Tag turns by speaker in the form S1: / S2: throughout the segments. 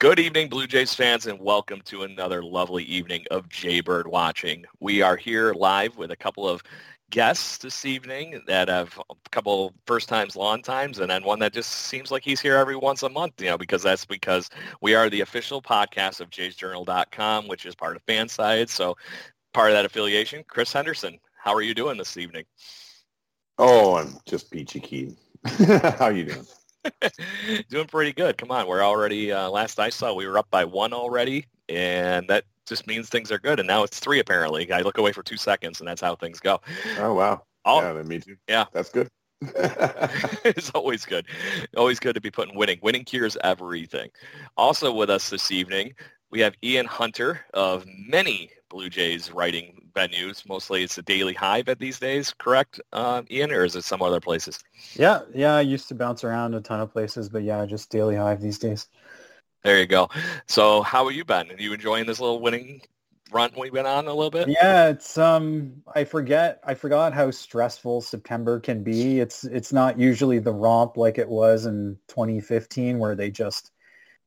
S1: Good evening, Blue Jays fans, and welcome to another lovely evening of Jaybird watching. We are here live with a couple of guests this evening that have a couple first times, long times, and then one that just seems like he's here every once a month, you know, because that's because we are the official podcast of jaysjournal.com, which is part of FanSided. So part of that affiliation, Chris Henderson. How are you doing this evening?
S2: Oh, I'm just peachy keen. How are you doing?
S1: Doing pretty good. Come on, we're already. Uh, last I saw, we were up by one already, and that just means things are good. And now it's three apparently. I look away for two seconds, and that's how things go.
S2: Oh wow!
S1: All,
S2: yeah, me too.
S1: Yeah,
S2: that's good.
S1: it's always good. Always good to be putting winning. Winning cures everything. Also with us this evening, we have Ian Hunter of many Blue Jays writing venues. Mostly it's the Daily Hive at these days, correct, uh, Ian, or is it some other places?
S3: Yeah, yeah. I used to bounce around a ton of places, but yeah, just Daily Hive these days.
S1: There you go. So how have you been? Are you enjoying this little winning run we've been on a little bit?
S3: Yeah, it's um I forget I forgot how stressful September can be. It's it's not usually the romp like it was in 2015 where they just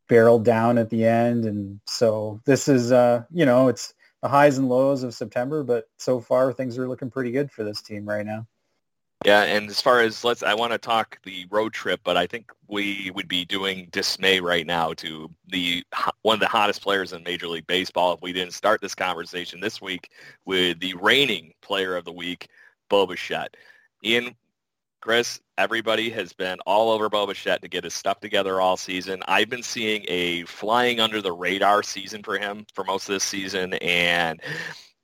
S3: barreled down at the end and so this is uh you know, it's the highs and lows of September, but so far things are looking pretty good for this team right now.
S1: Yeah, and as far as let's, I want to talk the road trip, but I think we would be doing dismay right now to the one of the hottest players in Major League Baseball if we didn't start this conversation this week with the reigning Player of the Week, Bo Bichette. Ian, Chris, everybody has been all over Bo Bichette to get his stuff together all season. I've been seeing a flying under the radar season for him for most of this season, and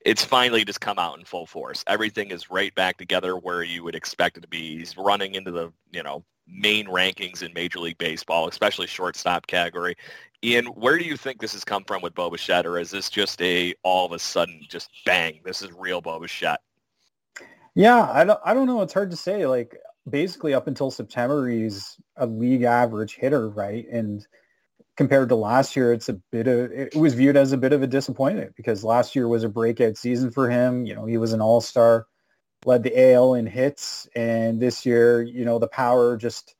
S1: it's finally just come out in full force. Everything is right back together where you would expect it to be. He's running into the, you know, main rankings in Major League Baseball, especially shortstop category. Ian, where do you think this has come from with Bo Bichette, or is this just a all of a sudden just bang, this is real Bo Bichette?
S3: Yeah, I don't, I don't know. It's hard to say. Like, basically up until September, he's a league average hitter, right? And compared to last year, it's a bit of, it was viewed as a bit of a disappointment because last year was a breakout season for him. You know, he was an all-star, led the AL in hits. And this year, you know, the power just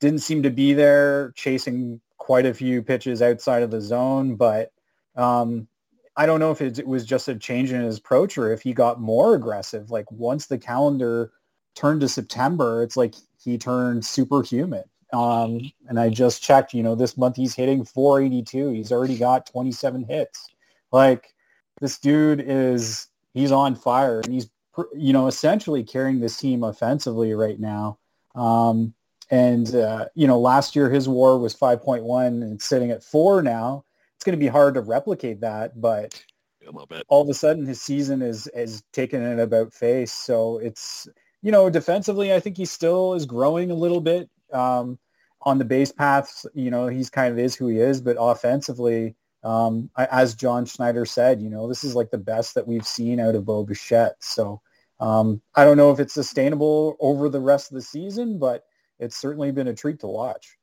S3: didn't seem to be there, chasing quite a few pitches outside of the zone. But um, I don't know if it was just a change in his approach or if he got more aggressive. Like once the calendar – turned to September, it's like he turned superhuman. Um, and I just checked, you know, this month he's hitting 482. He's already got 27 hits. Like this dude is, he's on fire and he's, you know, essentially carrying this team offensively right now. Um, and, uh, you know, last year his war was 5.1 and sitting at four now. It's going to be hard to replicate that, but
S1: a little bit.
S3: all of a sudden his season is, is taken it about face. So it's, you know, defensively, I think he still is growing a little bit um, on the base paths. You know, he's kind of is who he is, but offensively, um, as John Schneider said, you know, this is like the best that we've seen out of Bo Bichette. So um, I don't know if it's sustainable over the rest of the season, but it's certainly been a treat to watch.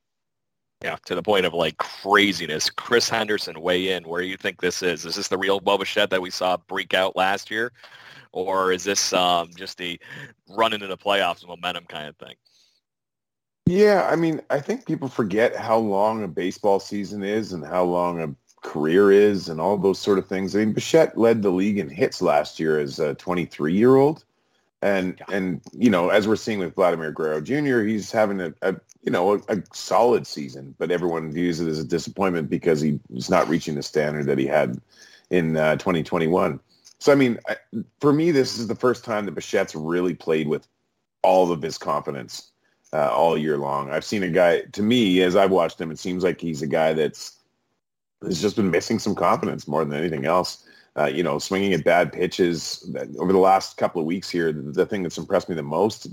S1: Yeah, to the point of like craziness. Chris Henderson, weigh in. Where do you think this is? Is this the real Bo Bichette that we saw break out last year? or is this um, just a run into the playoffs momentum kind of thing?
S2: Yeah, I mean, I think people forget how long a baseball season is and how long a career is and all those sort of things. I mean, Bichette led the league in hits last year as a 23-year-old. And, yeah. and you know, as we're seeing with Vladimir Guerrero Jr., he's having a, a you know, a, a, solid season, but everyone views it as a disappointment because he's not reaching the standard that he had in uh, 2021. So I mean, for me, this is the first time that Bichette's really played with all of his confidence uh, all year long. I've seen a guy. To me, as I've watched him, it seems like he's a guy that's has just been missing some confidence more than anything else. Uh, you know, swinging at bad pitches. Over the last couple of weeks here, the thing that's impressed me the most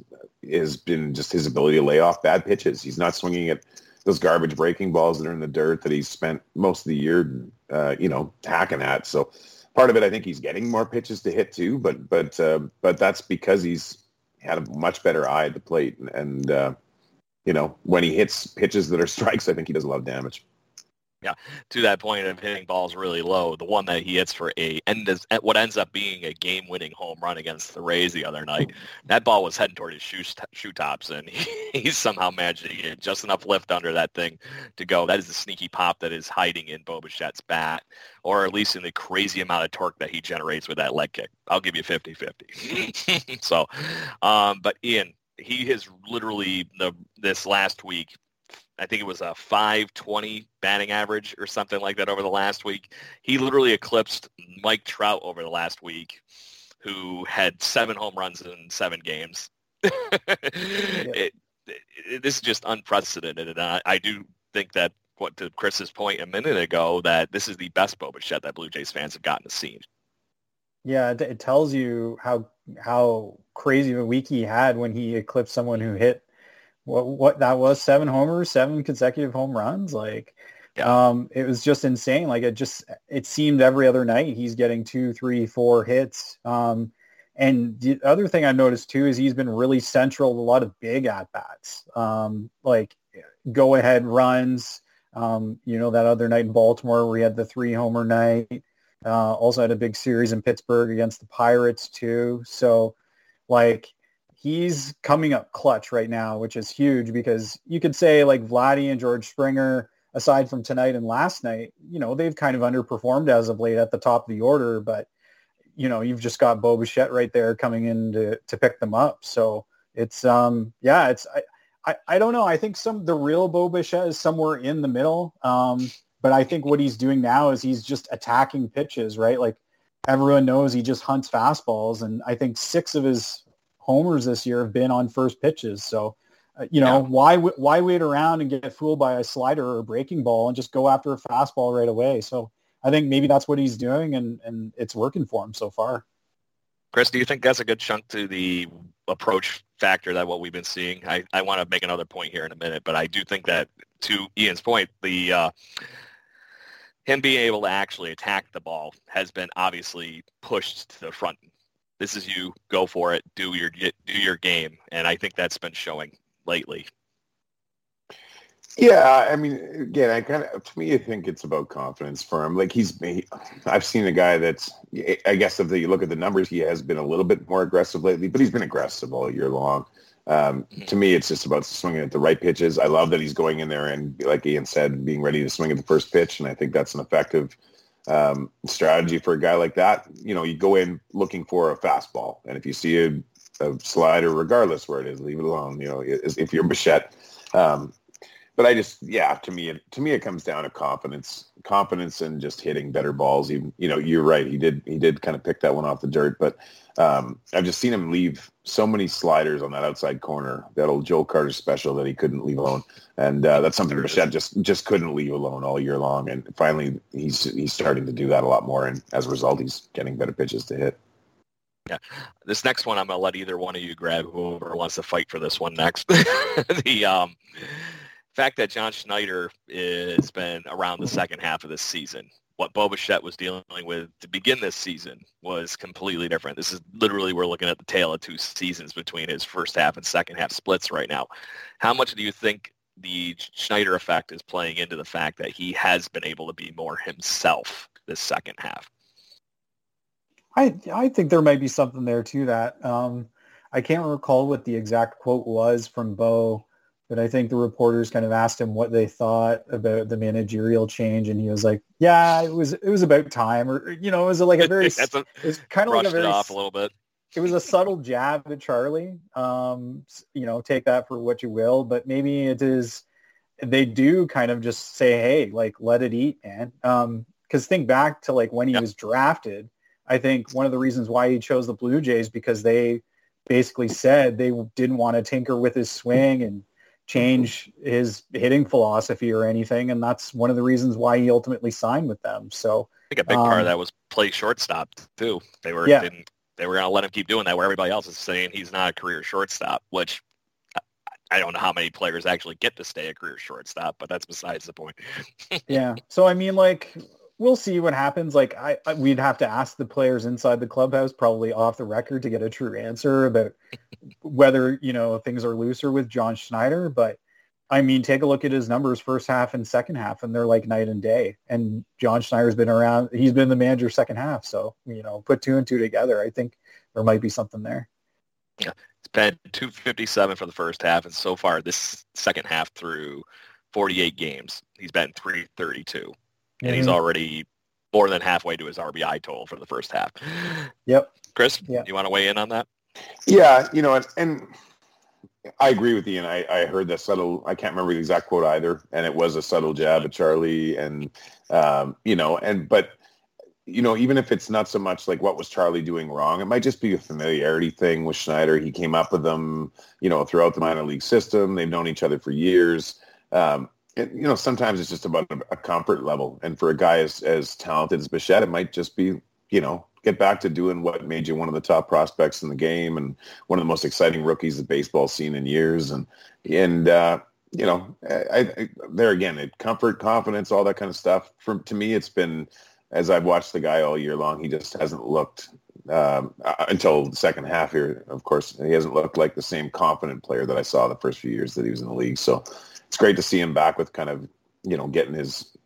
S2: has been just his ability to lay off bad pitches. He's not swinging at those garbage breaking balls that are in the dirt that he's spent most of the year, uh, you know, hacking at. So part of it, I think he's getting more pitches to hit too, but but uh, but that's because he's had a much better eye at the plate, and, and uh, you know, when he hits pitches that are strikes, I think he does a lot of damage.
S1: Yeah, to that point of hitting balls really low, the one that he hits for a end is what ends up being a game-winning home run against the Rays the other night. That ball was heading toward his shoe, shoe tops, and he, somehow managed to get just enough lift under that thing to go. That is the sneaky pop that is hiding in Bo Bichette's bat, or at least in the crazy amount of torque that he generates with that leg kick. I'll give you 50-50. so, um, but Ian, he has literally the this last week I think it was a 520 batting average or something like that over the last week. He literally eclipsed Mike Trout over the last week, who had seven home runs in seven games. yeah. it, it, this is just unprecedented, and I, I, do think that what to Chris's point a minute ago that this is the best Bo Bichette that Blue Jays fans have gotten to see.
S3: Yeah, it, it tells you how how crazy of a week he had when he eclipsed someone who hit what what that was seven homers, seven consecutive home runs. Like, yeah. um, it was just insane. Like it just it seemed every other night he's getting two, three, four hits. Um, and the other thing I noticed too is he's been really central to a lot of big at bats, um, like go ahead runs. Um, you know that other night in Baltimore where he had the three homer night. Uh, also had a big series in Pittsburgh against the Pirates too. So, like he's coming up clutch right now, which is huge because you could say like Vladdy and George Springer, aside from tonight and last night, you know, they've kind of underperformed as of late at the top of the order, but you know, you've just got Bo Bichette right there coming in to, to pick them up. So it's, um, yeah, it's, I, I, I don't know. I think some, the real Bo Bichette is somewhere in the middle. Um, but I think what he's doing now is he's just attacking pitches, right? Like everyone knows he just hunts fastballs. And I think six of his homers this year have been on first pitches. So, uh, you know, yeah. why why wait around and get fooled by a slider or a breaking ball and just go after a fastball right away? So, I think maybe that's what he's doing, and and it's working for him so far.
S1: Chris, do you think that's a good chunk to the approach factor that what we've been seeing? I, I want to make another point here in a minute, but I do think that to Ian's point, the uh, him being able to actually attack the ball has been obviously pushed to the front this is you. Go for it. Do your do your game, and I think that's been showing lately.
S2: Yeah, I mean, again, I kind of to me, I think it's about confidence for him. Like he's, he, I've seen a guy that's, I guess, if you look at the numbers, he has been a little bit more aggressive lately, but he's been aggressive all year long. Um, to me, it's just about swinging at the right pitches. I love that he's going in there and, like Ian said, being ready to swing at the first pitch, and I think that's an effective um, strategy for a guy like that. You know, you go in looking for a fastball, and if you see a, a slider, regardless where it is, leave it alone. You know, if you're Bichette. Um, but I just, yeah, to me, to me, it comes down to confidence, confidence, and just hitting better balls. Even, you know, you're right. He did, he did kind of pick that one off the dirt, but um, I've just seen him leave so many sliders on that outside corner. That old Joe Carter special that he couldn't leave alone, and uh, that's something Bichette just just couldn't leave alone all year long. And finally, he's he's starting to do that a lot more, and as a result, he's getting better pitches to hit.
S1: Yeah, this next one I'm gonna let either one of you grab whoever wants to fight for this one next. the um, fact that John Schneider has been around the second half of this season what Bo Bichette was dealing with to begin this season was completely different. This is literally we're looking at the tale of two seasons between his first half and second half splits right now. How much do you think the Schneider effect is playing into the fact that he has been able to be more himself this second half?
S3: I I think there might be something there to that. Um, I can't recall what the exact quote was from Bo but I think the reporters kind of asked him what they thought about the managerial change, and he was like, "Yeah, it was it was about time," or you know, it was like a very a, it was kind of like a very
S1: off a little bit.
S3: It was a subtle jab at Charlie. Um, you know, take that for what you will, but maybe it is. They do kind of just say, "Hey, like let it eat, man." Um, because think back to like when he yep. was drafted. I think one of the reasons why he chose the Blue Jays because they basically said they didn't want to tinker with his swing and change his hitting philosophy or anything. And that's one of the reasons why he ultimately signed with them. So I
S1: think a big um, part of um, that was play shortstop too. They were yeah. they were going to let him keep doing that, where everybody else is saying he's not a career shortstop, which I don't know how many players actually get to stay a career shortstop, but that's besides the point.
S3: yeah. So I mean, like we'll see what happens. Like I, I, we'd have to ask the players inside the clubhouse, probably off the record, to get a true answer about whether you know things are looser with John Schneider. But I mean, take a look at his numbers first half and second half, and they're like night and day. And John Schneider's been around; he's been the manager second half. So you know, put two and two together, I think there might be something there.
S1: Yeah, it's been 257 for the first half, and so far this second half through 48 games, he's been 332 and he's mm-hmm. already more than halfway to his RBI total for the first half.
S3: Yep.
S1: Chris, yep. you want to weigh in on that?
S2: Yeah, you know, and, and I agree with Ian. I, I heard that subtle. I can't remember the exact quote either, and it was a subtle jab at Charlie, and um, you know, and but you know, even if it's not so much like what was Charlie doing wrong, it might just be a familiarity thing with Schneider. He came up with them, you know, throughout the minor league system. They've known each other for years. Um, it, you know, sometimes it's just about a, comfort level. And for a guy as, as talented as Bichette, it might just be, you know, get back to doing what made you one of the top prospects in the game and one of the most exciting rookies the baseball's seen in years. And, and, uh, you know, I, I, there again, it, comfort, confidence, all that kind of stuff. From to me, it's been as I've watched the guy all year long, he just hasn't looked um, uh, until the second half here. Of course, he hasn't looked like the same confident player that I saw the first few years that he was in the league. So it's great to see him back with kind of you know getting his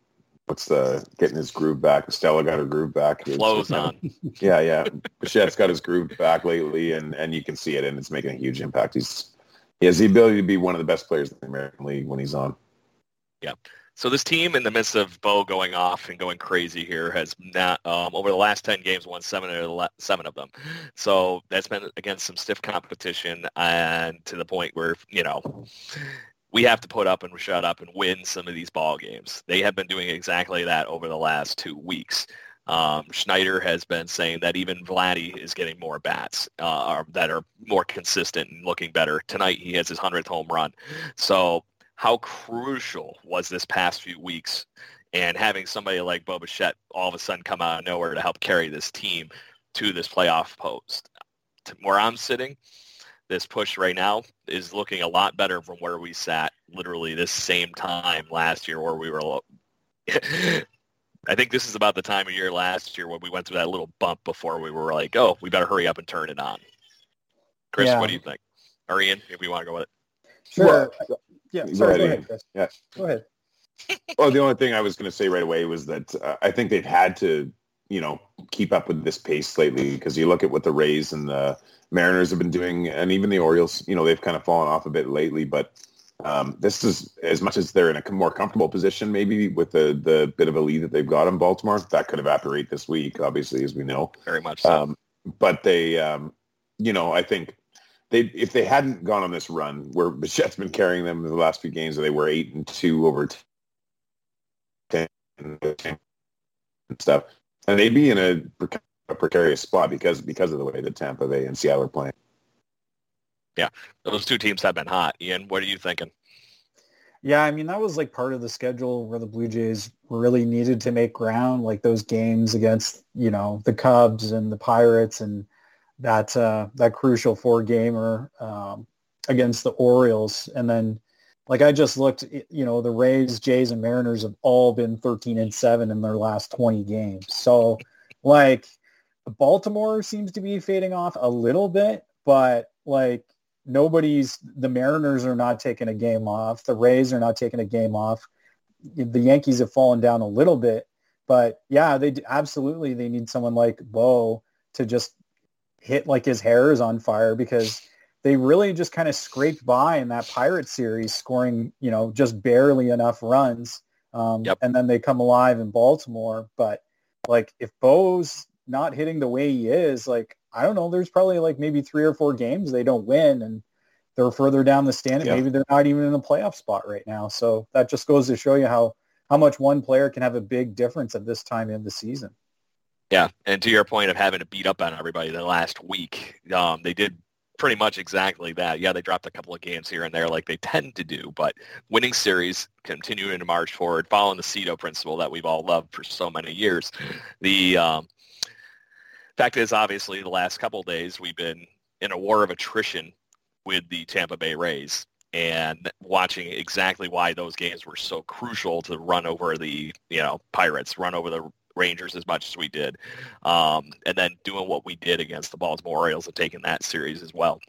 S2: what's the getting his groove back. Stella got her groove back.
S1: Flows on.
S2: yeah, yeah. Bichette's got his groove back lately, and and you can see it, and it's making a huge impact. He's he has the ability to be one of the best players in the American League when he's on.
S1: Yeah. So this team, in the midst of Bo going off and going crazy here, has not um, over the last ten games won seven of seven of them. So that's been against some stiff competition, and to the point where you know we have to put up and shut up and win some of these ball games. They have been doing exactly that over the last two weeks. Um, Schneider has been saying that even Vladdy is getting more bats uh, that are more consistent and looking better. Tonight he has his 100th home run. So how crucial was this past few weeks and having somebody like Bo Bichette all of a sudden come out of nowhere to help carry this team to this playoff post. Where I'm sitting, this push right now is looking a lot better from where we sat literally this same time last year where we were I think this is about the time of year last year when we went through that little bump before we were like, oh, we better hurry up and turn it on. Chris, yeah. what do you think? Or Ian, if we want to go with it.
S3: Sure. Well, yeah, sorry, go ahead, Chris. Yeah. Go ahead.
S2: well, the only thing I was going to say right away was that uh, I think they've had to, you know, keep up with this pace lately because you look at what the Rays and the Mariners have been doing, and even the Orioles, you know, they've kind of fallen off a bit lately. But um, this is as much as they're in a more comfortable position, maybe with the the bit of a lead that they've got in Baltimore. That could evaporate this week, obviously, as we know.
S1: Very much. So. Um,
S2: but they, um, you know, I think they if they hadn't gone on this run where Bichette's been carrying them in the last few games, they were eight and two over ten and stuff, and they'd be in a a precarious spot because because of the way that Tampa Bay and Seattle are playing.
S1: Yeah, those two teams have been hot. Ian, what are you thinking?
S3: Yeah, I mean that was like part of the schedule where the Blue Jays really needed to make ground, like those games against you know the Cubs and the Pirates and that uh, that crucial four gamer um, against the Orioles, and then like I just looked, you know, the Rays, Jays, and Mariners have all been 13 and seven in their last 20 games. So like Baltimore seems to be fading off a little bit, but like nobody's the Mariners are not taking a game off. The Rays are not taking a game off. The Yankees have fallen down a little bit, but yeah, they absolutely they need someone like Bo to just hit like his hair is on fire because they really just kind of scraped by in that Pirate series, scoring you know just barely enough runs, um, yep. and then they come alive in Baltimore. But like if Bo's not hitting the way he is, like I don't know, there's probably like maybe three or four games they don't win and they're further down the standing. Yeah. Maybe they're not even in a playoff spot right now. So that just goes to show you how how much one player can have a big difference at this time in the season.
S1: Yeah, and to your point of having to beat up on everybody the last week, um, they did pretty much exactly that. Yeah, they dropped a couple of games here and there like they tend to do, but winning series, continuing to march forward, following the Cito principle that we've all loved for so many years. The um, fact is, obviously, the last couple days we've been in a war of attrition with the Tampa Bay Rays and watching exactly why those games were so crucial to run over the, you know, Pirates, run over the Rangers as much as we did, um, and then doing what we did against the Baltimore Orioles and taking that series as well.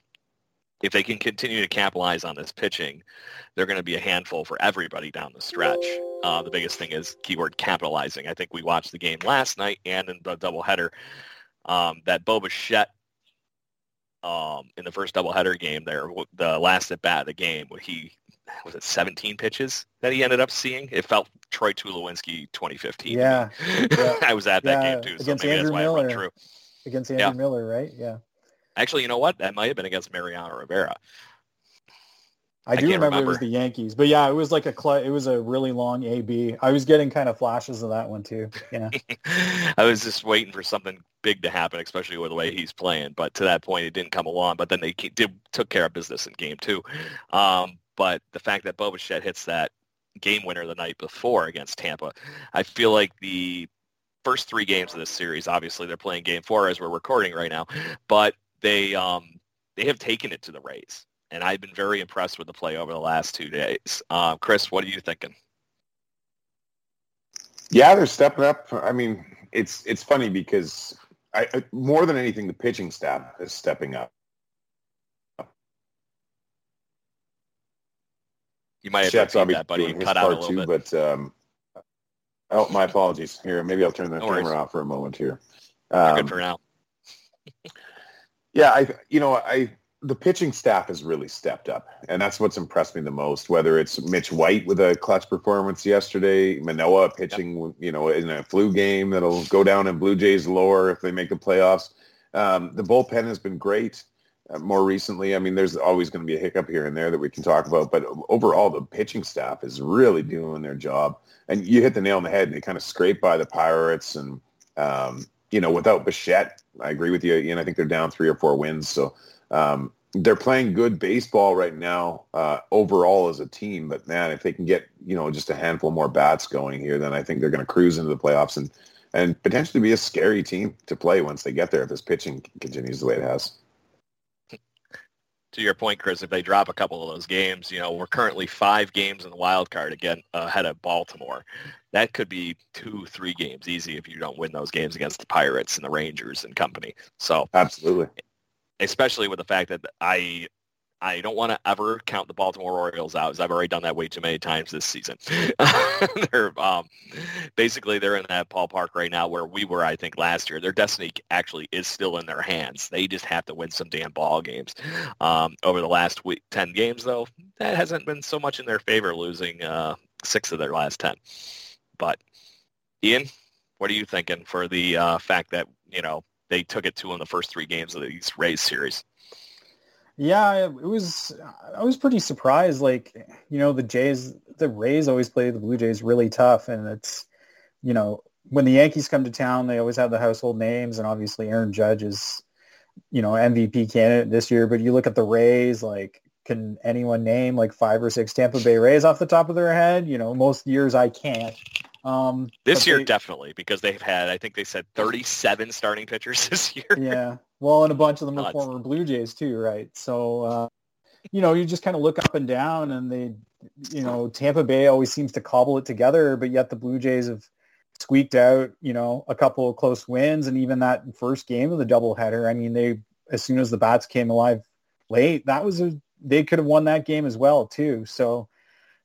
S1: If they can continue to capitalize on this pitching, they're going to be a handful for everybody down the stretch. Uh, the biggest thing is keyword capitalizing. I think we watched the game last night and in the doubleheader um, that Bo Bichette um, in the first doubleheader game there, the last at bat of the game, he was it 17 pitches that he ended up seeing. It felt Troy Tulowitzki 2015.
S3: Yeah,
S1: yeah. I was at that yeah. game too, so maybe Andrew that's why Miller. I run true.
S3: Against Andrew yeah. Miller, right? Yeah.
S1: Actually, you know what? That might have been against Mariano Rivera.
S3: I, I do remember, remember, it was the Yankees, but yeah, it was like a cl- it was a really long AB. I was getting kind of flashes of that one too. Yeah,
S1: I was just waiting for something big to happen, especially with the way he's playing. But to that point, it didn't come along. But then they did took care of business in game two. Um, but the fact that Bo Bichette hits that game winner the night before against Tampa, I feel like the first three games of this series, obviously they're playing game four as we're recording right now, but they um, they have taken it to the Rays and I've been very impressed with the play over the last two days. Uh, Chris, what are you thinking?
S2: Yeah, they're stepping up. I mean, it's it's funny because I, I more than anything, the pitching staff is stepping up.
S1: You might have to that, buddy. Cut out a little too,
S2: bit. But um, oh, my apologies. Here, maybe I'll turn the no camera worries. off for a moment here.
S1: Um, good for now.
S2: yeah, I you know I the pitching staff has really stepped up, and that's what's impressed me the most. Whether it's Mitch White with a clutch performance yesterday, Manoah pitching, yep. you know, in a flu game that'll go down in Blue Jays lore if they make the playoffs. Um, the bullpen has been great. Uh, more recently, I mean, there's always going to be a hiccup here and there that we can talk about, but overall, the pitching staff is really doing their job. And you hit the nail on the head. And they kind of scraped by the Pirates, and um, you know, without Bichette, I agree with you. And I think they're down three or four wins, so um, they're playing good baseball right now uh, overall as a team. But man, if they can get you know just a handful more bats going here, then I think they're going to cruise into the playoffs and and potentially be a scary team to play once they get there if this pitching continues the way it has.
S1: To your point, Chris, if they drop a couple of those games, you know we're currently five games in the wild card again ahead of Baltimore. That could be two, three games easy if you don't win those games against the Pirates and the Rangers and company. So
S2: absolutely,
S1: especially with the fact that I I don't want to ever count the Baltimore Orioles out, as I've already done that way too many times this season. they're um, basically they're in that ballpark right now where we were, I think, last year. Their destiny actually is still in their hands. They just have to win some damn ball games. Um, over the last week, ten games, though, that hasn't been so much in their favor, losing uh, six of their last ten. But Ian, what are you thinking for the uh, fact that you know they took it to in the first three games of these Rays series.
S3: Yeah, it was. I was pretty surprised. Like, you know, the Jays, the Rays always play the Blue Jays really tough, and it's, you know, when the Yankees come to town, they always have the household names, and obviously Aaron Judge is, you know, MVP candidate this year. But you look at the Rays, like, can anyone name like five or six Tampa Bay Rays off the top of their head? You know, most years I can't. Um,
S1: this year, they, definitely, because they've had, I think they said 37 starting pitchers this year.
S3: Yeah. Well, and a bunch of them are former Blue Jays too, right? So, uh, you know, you just kind of look up and down and they, you know, Tampa Bay always seems to cobble it together, but yet the Blue Jays have squeaked out, you know, a couple of close wins. And even that first game of the doubleheader, I mean, they, as soon as the bats came alive late, that was a, they could have won that game as well too. So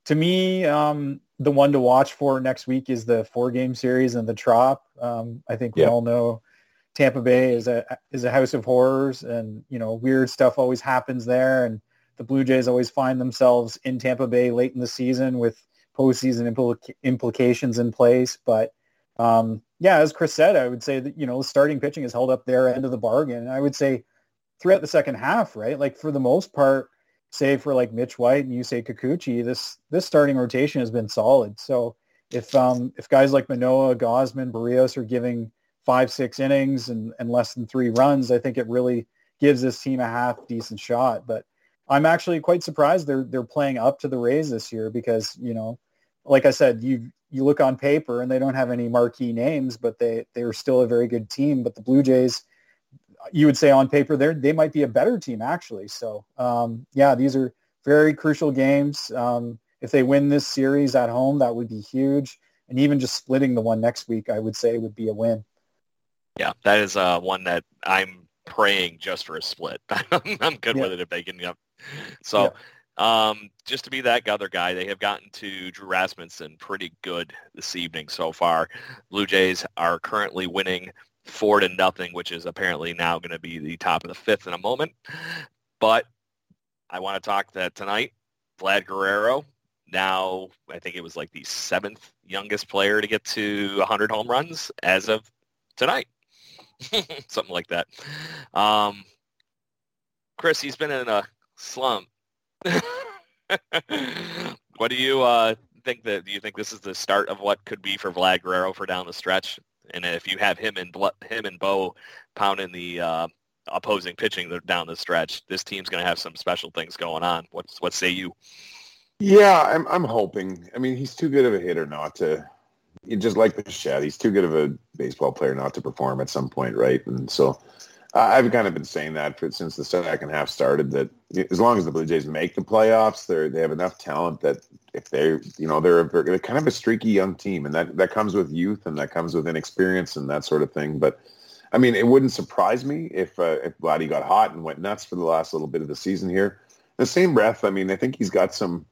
S3: to me, um, the one to watch for next week is the four game series and the Trop. Um, I think we yeah. all know Tampa Bay is a is a house of horrors, and you know weird stuff always happens there. And the Blue Jays always find themselves in Tampa Bay late in the season with postseason impl- implications in place. But um, yeah, as Chris said, I would say that you know starting pitching has held up their end of the bargain. I would say throughout the second half, right? Like for the most part, save for like Mitch White and Yusei Kikuchi, this this starting rotation has been solid. So if um if guys like Manoah, Gausman, Berrios are giving five, six innings and, and less than three runs, I think it really gives this team a half decent shot. But I'm actually quite surprised they're they're playing up to the Rays this year because you know, like I said, you you look on paper and they don't have any marquee names, but they they're still a very good team. But the Blue Jays, you would say on paper, they they might be a better team actually. So um, yeah, these are very crucial games. Um, if they win this series at home, that would be huge. And even just splitting the one next week, I would say would be a win.
S1: Yeah, that is uh, one that I'm praying just for a split. I'm good yeah. with it if they can. Yep. So yeah. um, just to be that other guy, they have gotten to Drew Rasmussen pretty good this evening so far. Blue Jays are currently winning four to nothing, which is apparently now going to be the top of the fifth in a moment. But I want to talk that tonight, Vlad Guerrero, now I think it was like the seventh youngest player to get to 100 home runs as of tonight. Something like that. Um, Chris, he's been in a slump. what do you uh, think that? Do you think this is the start of what could be for Vlad Guerrero for down the stretch? And if you have him and him and Bo pounding the uh, opposing pitching down the stretch, this team's going to have some special things going on. What's what say you?
S2: Yeah, I'm I'm hoping. I mean, he's too good of a hitter not to. Just like Bichette, he's too good of a baseball player not to perform at some point, right? And so, I've kind of been saying that for, since the second half started. That as long as the Blue Jays make the playoffs, they they have enough talent that if they, you know, they're, they're kind of a streaky young team, and that that comes with youth and that comes with inexperience and that sort of thing. But I mean, it wouldn't surprise me if uh, if Vladdy got hot and went nuts for the last little bit of the season here. In the same breath, I mean, I think he's got some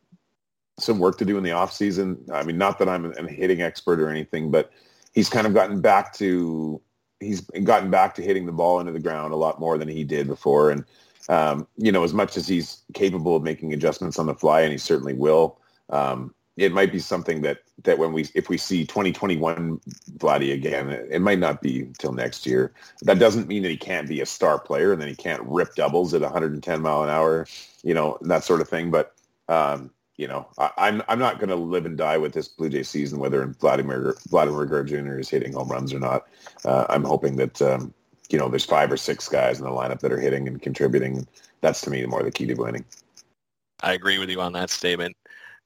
S2: some work to do in the off season. I mean, not that I'm a hitting expert or anything, but he's kind of gotten back to he's gotten back to hitting the ball into the ground a lot more than he did before. And um, you know, as much as he's capable of making adjustments on the fly, and he certainly will, um, it might be something that that when we if we see 2021 Vladdy again, it, it, might not be until next year. That doesn't mean that he can't be a star player and then he can't rip doubles at 110 mile an hour, you know, that sort of thing. But um, you know, I, am I'm, I'm not going to live and die with this Blue Jay season, whether Vladimir Vladimir Guerrero Jr. is hitting home runs or not. Uh, I'm hoping that um, you know there's five or six guys in the lineup that are hitting and contributing. That's to me more the key to winning.
S1: I agree with you on that statement.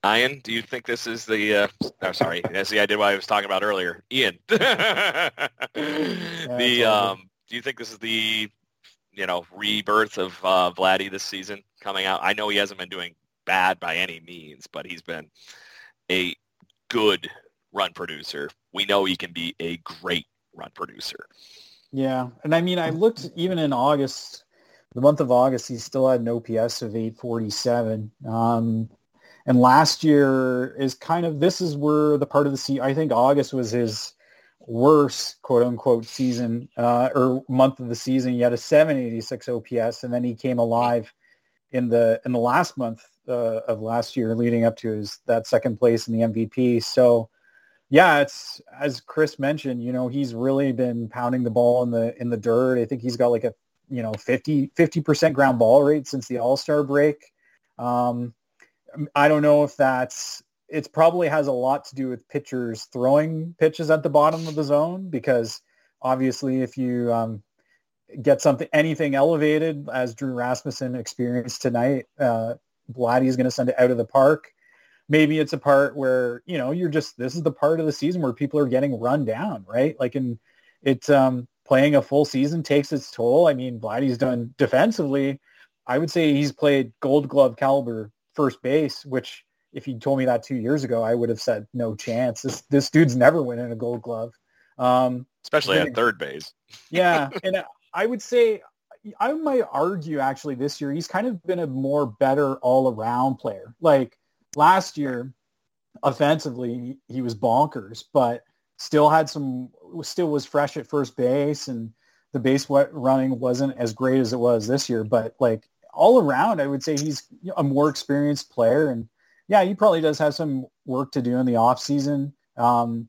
S1: Ian, do you think this is the? Uh, oh, sorry, that's the idea what I was talking about earlier. Ian, the um, do you think this is the you know rebirth of uh, Vladdy this season coming out? I know he hasn't been doing bad by any means, but he's been a good run producer. We know he can be a great run producer.
S3: Yeah, and I mean, I looked even in August, the month of August, he still had an OPS of 847. Um, and last year is kind of this is where the part of the season. I think August was his worst quote unquote season uh, or month of the season. He had a 786 OPS, and then he came alive in the in the last month uh, of last year, leading up to his that second place in the MVP. So, yeah, it's as Chris mentioned. You know, he's really been pounding the ball in the in the dirt. I think he's got like a you know 50 percent ground ball rate since the All Star break. Um, I don't know if that's it probably has a lot to do with pitchers throwing pitches at the bottom of the zone because obviously if you um, get something anything elevated as Drew Rasmussen experienced tonight, uh, Vladdy is going to send it out of the park. Maybe it's a part where you know you're just this is the part of the season where people are getting run down, right? Like in it's um, playing a full season takes its toll. I mean, Vladdy's done defensively. I would say he's played Gold Glove caliber first base, which if you told me that two years ago, I would have said no chance. This this dude's never winning a Gold Glove, um,
S1: especially at third base.
S3: yeah, and I would say I might argue actually this year he's kind of been a more better all around player. Like last year, offensively he was bonkers, but still had some still was fresh at first base and the base running wasn't as great as it was this year. But like all around, I would say he's a more experienced player. And yeah, he probably does have some work to do in the off season. Um,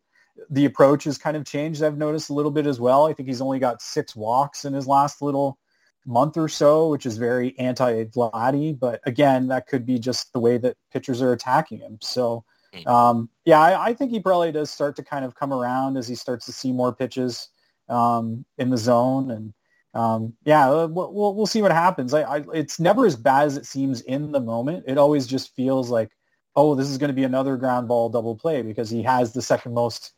S3: the approach has kind of changed. I've noticed a little bit as well. I think he's only got six walks in his last little month or so, which is very anti-Vladdy. But again, that could be just the way that pitchers are attacking him. So hmm. um, yeah, I, I, think he probably does start to kind of come around as he starts to see more pitches um, in the zone and um, yeah, uh, we'll, we'll see what happens. I, I, it's never as bad as it seems in the moment. It always just feels like, oh, this is going to be another ground ball double play because he has the second most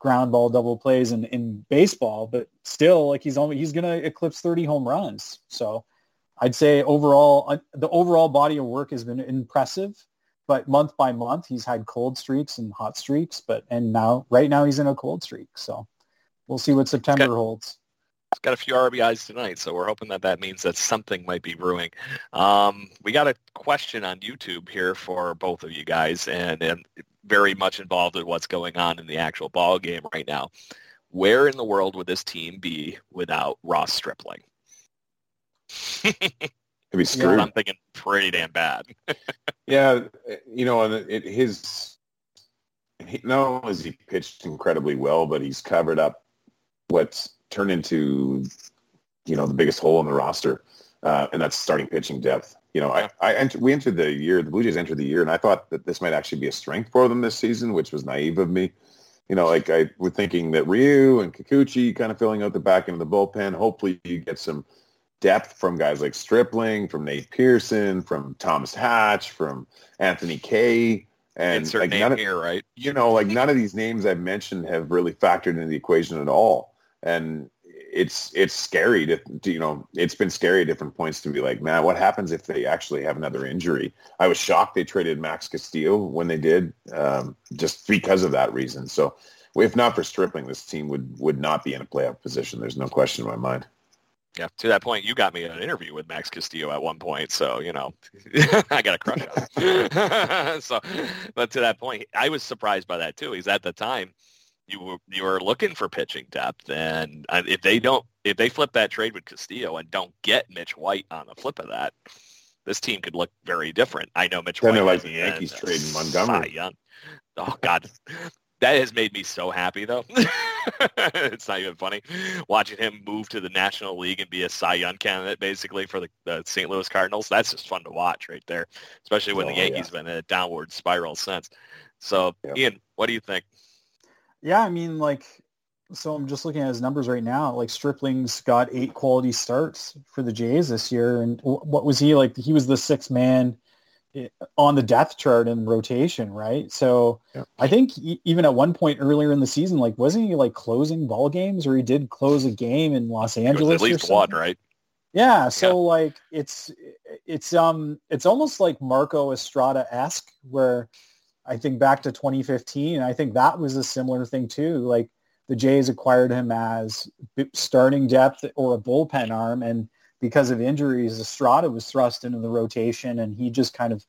S3: ground ball double plays in, in baseball, but still like he's only, he's going to eclipse 30 home runs. So I'd say overall, uh, the overall body of work has been impressive, but month by month he's had cold streaks and hot streaks, but, and now, right now he's in a cold streak. So we'll see what September okay. holds He's
S1: got a few RBIs tonight, so we're hoping that that means that something might be brewing. Um, we got a question on YouTube here for both of you guys, and, and very much involved in what's going on in the actual ball game right now. Where in the world would this team be without Ross Stripling?
S2: It'd be screwed.
S1: Yeah, I'm thinking pretty damn bad.
S2: yeah, you know, and it, his he, not only has he pitched incredibly well, but he's covered up what's turned into, you know, the biggest hole in the roster, uh, and that's starting pitching depth. You know, I, I we entered the year, the Blue Jays entered the year, and I thought that this might actually be a strength for them this season, which was naive of me. You know, like I was thinking that Ryu and Kikuchi kind of filling out the back end of the bullpen. Hopefully, you get some depth from guys like Stripling, from Nate Pearson, from Thomas Hatch, from Anthony Kay.
S1: And Insert like none of, here, right?
S2: You know, like none of these names I've mentioned have really factored into the equation at all and it's it's scary to, to, you know it's been scary at different points to be like man what happens if they actually have another injury i was shocked they traded max castillo when they did um, just because of that reason so if not for stripling this team would would not be in a playoff position there's no question in my mind
S1: yeah, to that point, you got me an interview with Max Castillo at one point, so you know, I got a crush on him. so, but to that point, I was surprised by that too. He's at the time you were you were looking for pitching depth, and if they don't, if they flip that trade with Castillo and don't get Mitch White on the flip of that, this team could look very different. I know Mitch
S2: then
S1: White.
S2: Then like the Yankees trading Montgomery.
S1: Young. Oh God, that has made me so happy though. it's not even funny watching him move to the National League and be a Cy Young candidate basically for the, the St. Louis Cardinals. That's just fun to watch right there, especially when oh, the Yankees yeah. been in a downward spiral since. So. Ian, what do you think?
S3: Yeah, I mean, like, so I'm just looking at his numbers right now. Like Stripling's got eight quality starts for the Jays this year, and what was he like? He was the sixth man on the depth chart in rotation, right? So yeah. I think even at one point earlier in the season, like wasn't he like closing ball games, or he did close a game in Los Angeles?
S1: at least one, right?
S3: Yeah. So yeah. like it's it's um it's almost like Marco Estrada esque, where I think back to 2015, I think that was a similar thing too. Like the Jays acquired him as starting depth or a bullpen arm, and because of injuries, Estrada was thrust into the rotation, and he just kind of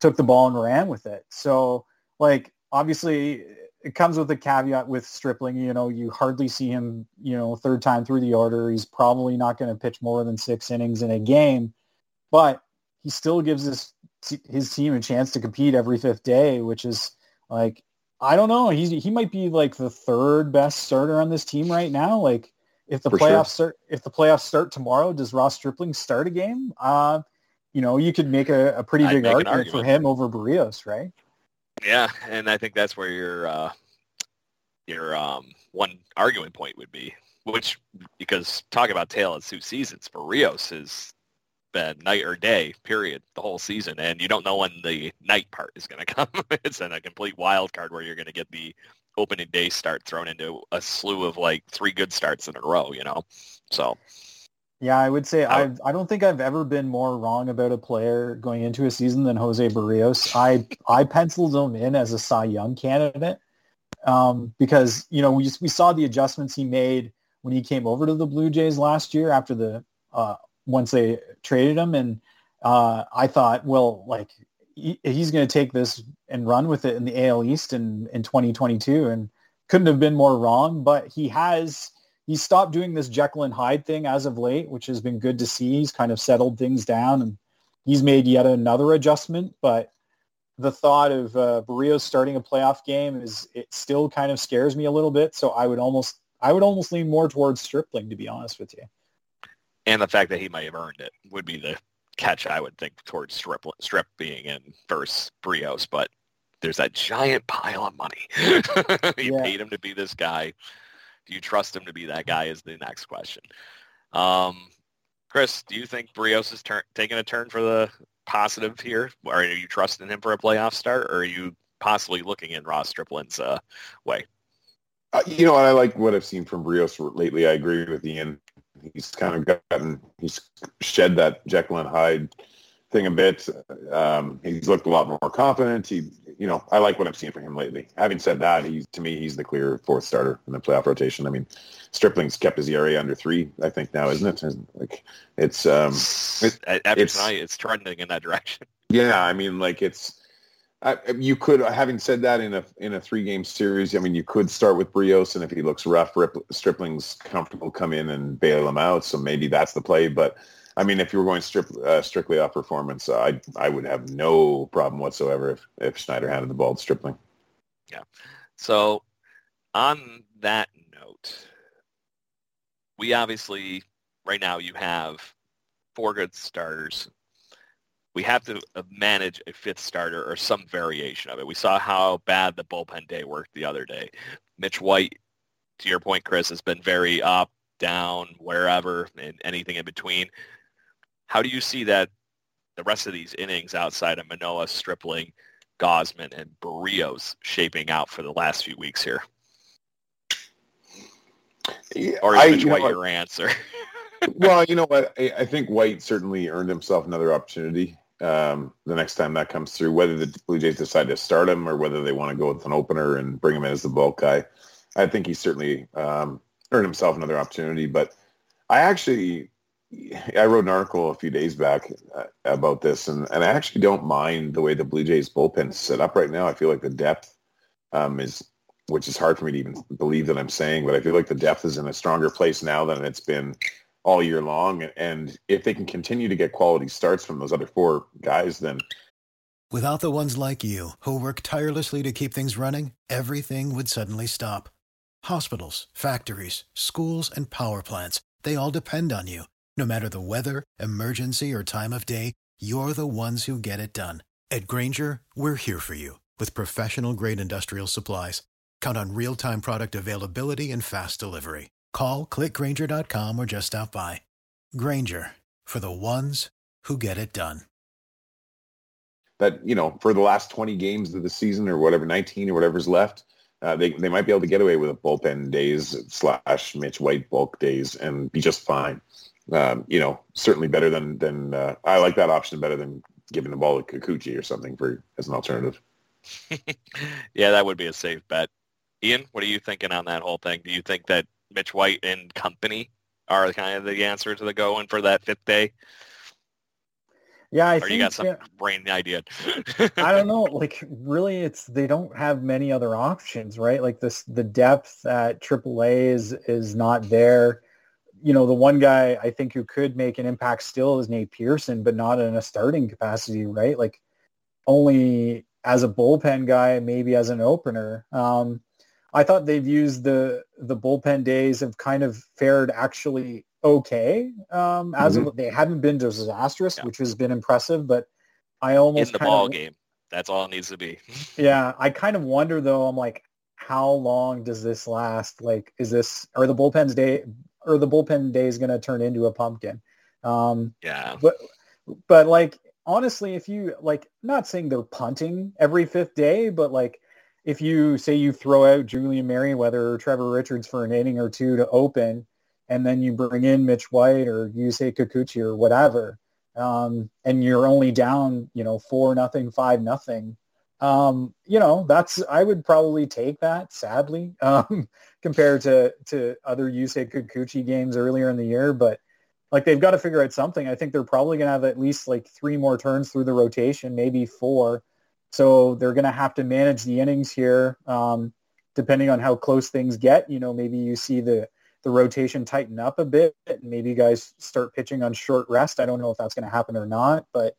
S3: took the ball and ran with it. So, like obviously, it comes with a caveat with Stripling. You know, you hardly see him. You know, third time through the order, he's probably not going to pitch more than six innings in a game, but he still gives his his team a chance to compete every fifth day, which is like I don't know. He's he might be like the third best starter on this team right now. Like if the For playoffs sure. start if the playoffs start tomorrow, does Ross Stripling start a game? Uh, you know, you could make a, a pretty big argument, argument, for him over Berrios, right?
S1: Yeah, and I think that's where your uh, your um, one argument point would be, which because talk about tale of two seasons, Berrios is been night or day, period, the whole season. And you don't know when the night part is going to come. it's in a complete wild card where you're going to get the opening day start thrown into a slew of like three good starts in a row, you know? So.
S3: Yeah, I would say I I've, I don't think I've ever been more wrong about a player going into a season than Jose Berrios. I I penciled him in as a Cy Young candidate um, because you know we just, we saw the adjustments he made when he came over to the Blue Jays last year after the uh, once they traded him. And uh, I thought, well, like he, he's going to take this and run with it in the AL East in, in 2022 and couldn't have been more wrong, but he has, he stopped doing this Jekyll and Hyde thing as of late, which has been good to see. He's kind of settled things down and he's made yet another adjustment, but the thought of uh, Berrios starting a playoff game is it still kind of scares me a little bit. So I would almost I would almost lean more towards Stripling to be honest with you
S1: and the fact that he might have earned it would be the catch I would think towards Strip, Strip being in versus Berrios, But there's that giant pile of money. you yeah. paid him to be this guy. Do you trust him to be that guy is the next question. Um, Chris, do you think Berrios is turn, taking a turn for the positive here? Are you trusting him for a playoff start, or are you possibly looking in Ross Stripling's uh, way?
S2: Uh, you know, I like what I've seen from Berrios lately. I agree with Ian. He's kind of gotten, he's shed that Jekyll and Hyde thing a bit. Um, he's looked a lot more confident. He, you know, I like what I've seen from him lately. Having said that, he's to me, he's the clear fourth starter in the playoff rotation. I mean, Stripling's kept his ERA under three, I think now, isn't it? Like it's um,
S1: it, after it's, tonight, it's trending in that direction.
S2: Yeah, I mean, like it's. I, you could, having said that, in a in a three game series, I mean, you could start with Berrios, and if he looks rough, Rip, Stripling's comfortable, come in and bail him out. So maybe that's the play. But I mean, if you were going strip, uh, strictly off performance, I I would have no problem whatsoever if, if Schneider handed the ball to Stripling.
S1: Yeah. So on that note, we obviously right now you have four good starters. We have to uh, manage a fifth starter or some variation of it. We saw how bad the bullpen day worked the other day. Mitch White, to your point, Chris, has been very up, down, wherever, and anything in between. How do you see that the rest of these innings outside of Manoah, Stripling, Gausman, and Berrios shaping out for the last few weeks here? Yeah, or is I, White your answer?
S2: well, you know what? I, I, think White certainly earned himself another opportunity um, the next time that comes through. Whether the Blue Jays decide to start him or whether they want to go with an opener and bring him in as the bulk guy, I think he certainly um, earned himself another opportunity. But I actually I wrote an article a few days back uh, about this, and, and I actually don't mind the way the Blue Jays bullpen is set up right now. I feel like the depth um, is, which is hard for me to even believe that I'm saying, but I feel like the depth is in a stronger place now than it's been all year long. And if they can continue to get quality starts from those other four guys, then
S4: without the ones like you who work tirelessly to keep things running, everything would suddenly stop. Hospitals, factories, schools, and power plants—they all depend on you. No matter the weather, emergency, or time of day, you're the ones who get it done. At Grainger, we're here for you with professional grade industrial supplies. Count on real time product availability and fast delivery. Call clickgrainger.com or just stop by. Grainger for the ones who get it done.
S2: That, you know, for the last 20 games of the season or whatever, 19 or whatever's left, uh, they, they might be able to get away with a bullpen days slash Mitch White bulk days and be just fine um, you know, certainly better than than uh, I like that option better than giving the ball to Kikuchi or something for as an alternative.
S1: yeah, that would be a safe bet. Ian, what are you thinking on that whole thing? Do you think that Mitch White and company are kind of the answer to the going for that fifth day?
S3: Yeah, I
S1: or
S3: think
S1: you got some yeah, brain idea.
S3: I don't know. Like, really, it's they don't have many other options, right? Like this, the depth at AAA is is not there you know, the one guy I think who could make an impact still is Nate Pearson, but not in a starting capacity, right? Like only as a bullpen guy, maybe as an opener. Um, I thought they've used the the bullpen days have kind of fared actually okay. Um, as mm-hmm. of, they haven't been disastrous, yeah. which has been impressive, but I almost
S1: in the ball of, game. That's all it needs to be.
S3: yeah, I kind of wonder though. I'm like, how long does this last? Like, is this are the bullpens day or the bullpen day is going to turn into a pumpkin. Um,
S1: yeah.
S3: But but like honestly, if you like, not saying they're punting every fifth day, but like if you say you throw out Julian Merryweather or Trevor Richards for an inning or two to open, and then you bring in Mitch White or you say Kikuchi or whatever, um, and you're only down, you know, four nothing, five nothing. Um, you know, that's I would probably take that. Sadly, um, compared to to other Yusei Kikuchi games earlier in the year. But like they've got to figure out something. I think they're probably going to have at least like three more turns through the rotation, maybe four. So they're going to have to manage the innings here, um, depending on how close things get. You know, maybe you see the the rotation tighten up a bit, and maybe guys start pitching on short rest. I don't know if that's going to happen or not, but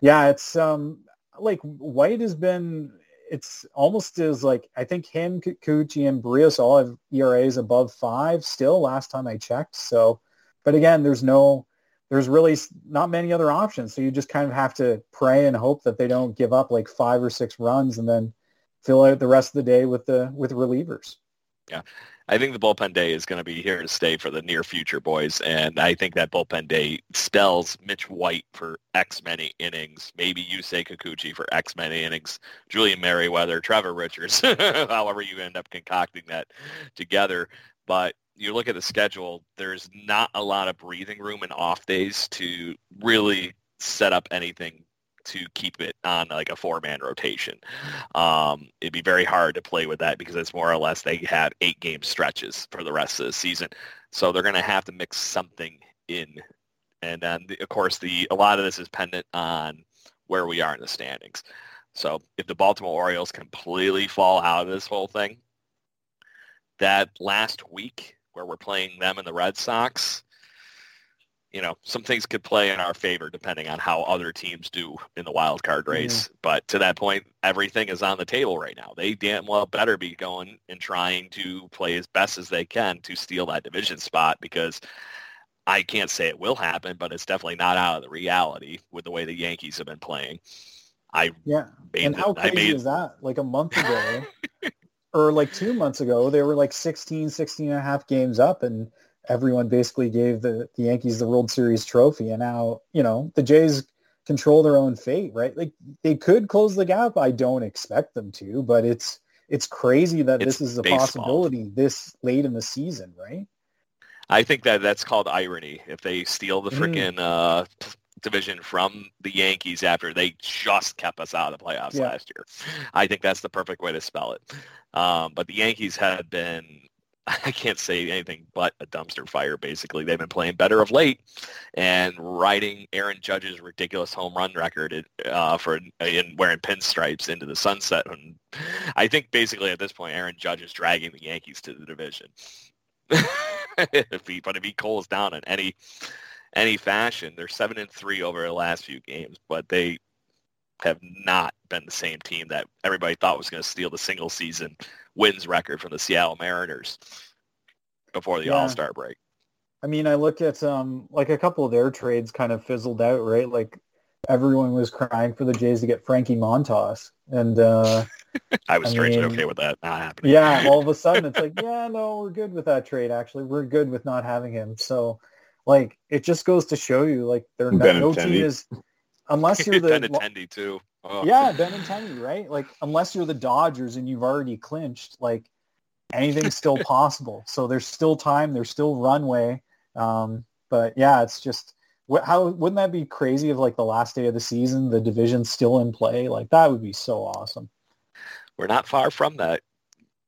S3: yeah, it's um like White has been it's almost as like I think him, Kikuchi, and Berrios all have ERAs above five still. Last time I checked. So, but again, there's no, there's really not many other options. So you just kind of have to pray and hope that they don't give up like five or six runs and then fill out the rest of the day with the with relievers.
S1: Yeah, I think the bullpen day is going to be here to stay for the near future, boys. And I think that bullpen day spells Mitch White for X many innings, maybe Yusei Kikuchi for X many innings, Julian Merryweather, Trevor Richards, however you end up concocting that together. But you look at the schedule, there's not a lot of breathing room and off days to really set up anything to keep it on like a four-man rotation. Um, it'd be very hard to play with that because it's more or less they have eight game stretches for the rest of the season. So they're going to have to mix something in. And then, of course, the a lot of this is dependent on where we are in the standings. So if the Baltimore Orioles completely fall out of this whole thing, that last week where we're playing them and the Red Sox, you know, some things could play in our favor depending on how other teams do in the wild card race. Mm-hmm. But to that point, everything is on the table right now. They damn well better be going and trying to play as best as they can to steal that division spot because I can't say it will happen, but it's definitely not out of the reality with the way the Yankees have been playing. I
S3: yeah, and how crazy made... is that? Like a month ago, or like two months ago, they were like 16, 16 and a half games up, and everyone basically gave the, the Yankees the World Series trophy. And now, you know, the Jays control their own fate, right? Like they could close the gap. I don't expect them to, but it's it's crazy that it's this is a baseball. possibility this late in the season, right?
S1: I think that that's called irony. If they steal the freaking mm. uh, division from the Yankees after they just kept us out of the playoffs yeah. last year, I think that's the perfect way to spell it. Um, but the Yankees have been I can't say anything but a dumpster fire. Basically, they've been playing better of late, and riding Aaron Judge's ridiculous home run record uh, for in wearing pinstripes into the sunset. And I think basically at this point, Aaron Judge is dragging the Yankees to the division. if he, but if he cools down in any any fashion, they're seven and three over the last few games, but they have not been the same team that everybody thought was going to steal the single season wins record from the Seattle Mariners before the yeah. All-Star break.
S3: I mean, I look at um like a couple of their trades kind of fizzled out, right? Like everyone was crying for the Jays to get Frankie Montas, and uh,
S1: I was I strangely mean, okay with that not happening.
S3: Yeah, all of a sudden it's like, yeah, no, we're good with that trade. Actually, we're good with not having him. So, like, it just goes to show you, like, they're not, no team is unless you're the
S1: attendee too.
S3: Oh. Yeah, Benintendi, right? Like unless you're the Dodgers and you've already clinched, like anything's still possible. So there's still time, there's still runway. Um, but yeah, it's just how wouldn't that be crazy if like the last day of the season the division's still in play? Like that would be so awesome.
S1: We're not far from that.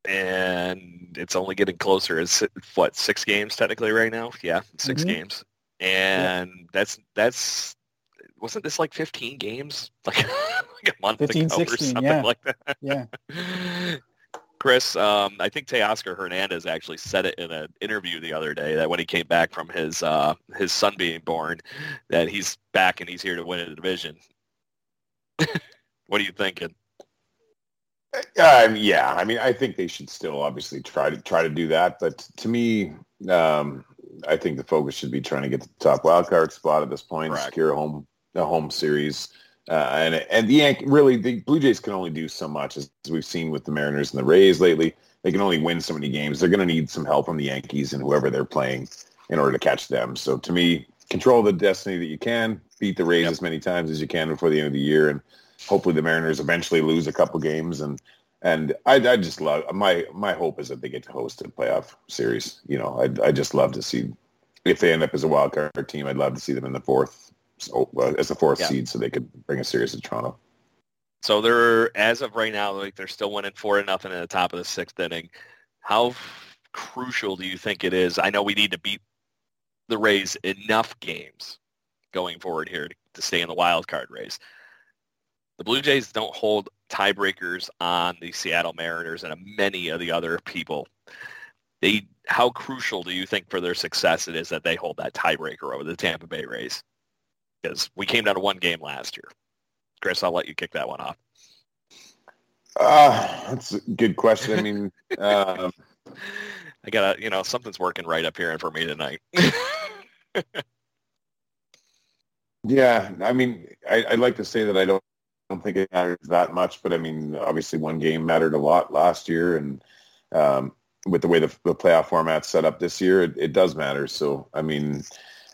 S1: And it's only getting closer. It's what six games technically right now? Yeah, 6 mm-hmm. games, and yeah. that's that's wasn't this like 15 games like, like a month 15, ago 16, or something
S3: yeah.
S1: like
S3: that? Yeah.
S1: Chris, um, I think Teoscar Hernandez actually said it in an interview the other day that when he came back from his uh, his son being born, that he's back and he's here to win a division. what are you thinking?
S2: Uh, yeah, I mean, I think they should still obviously try to try to do that, but to me, um, I think the focus should be trying to get the top wild card spot at this point, Correct. secure home the home series. Uh, and and the Yank really the Blue Jays can only do so much as, as we've seen with the Mariners and the Rays lately. They can only win so many games. They're going to need some help from the Yankees and whoever they're playing in order to catch them. So to me, control the destiny that you can, beat the Rays yep. as many times as you can before the end of the year, and hopefully the Mariners eventually lose a couple games. And and I, I just love my my hope is that they get to host a playoff series. You know, I I just love to see if they end up as a wild card team. I'd love to see them in the fourth so, uh, as the fourth yeah. seed, so they could bring a series to Toronto.
S1: So they're as of right now, like they're still winning four to nothing in the top of the sixth inning. How crucial do you think it is? I know we need to beat the Rays enough games going forward here to, to stay in the wild card race. The Blue Jays don't hold tiebreakers on the Seattle Mariners and many of the other people. They, how crucial do you think for their success it is that they hold that tiebreaker over the Tampa Bay Rays? because we came down to one game last year. Chris, I'll let you kick that one off.
S2: Uh, that's a good question. I mean, uh,
S1: I got to, you know, something's working right up here for me tonight.
S2: yeah, I mean, I, would like to say that I don't, don't think it matters that much, but I mean, obviously one game mattered a lot last year, and um, with the way the, the playoff format's set up this year, it, it does matter. So, I mean,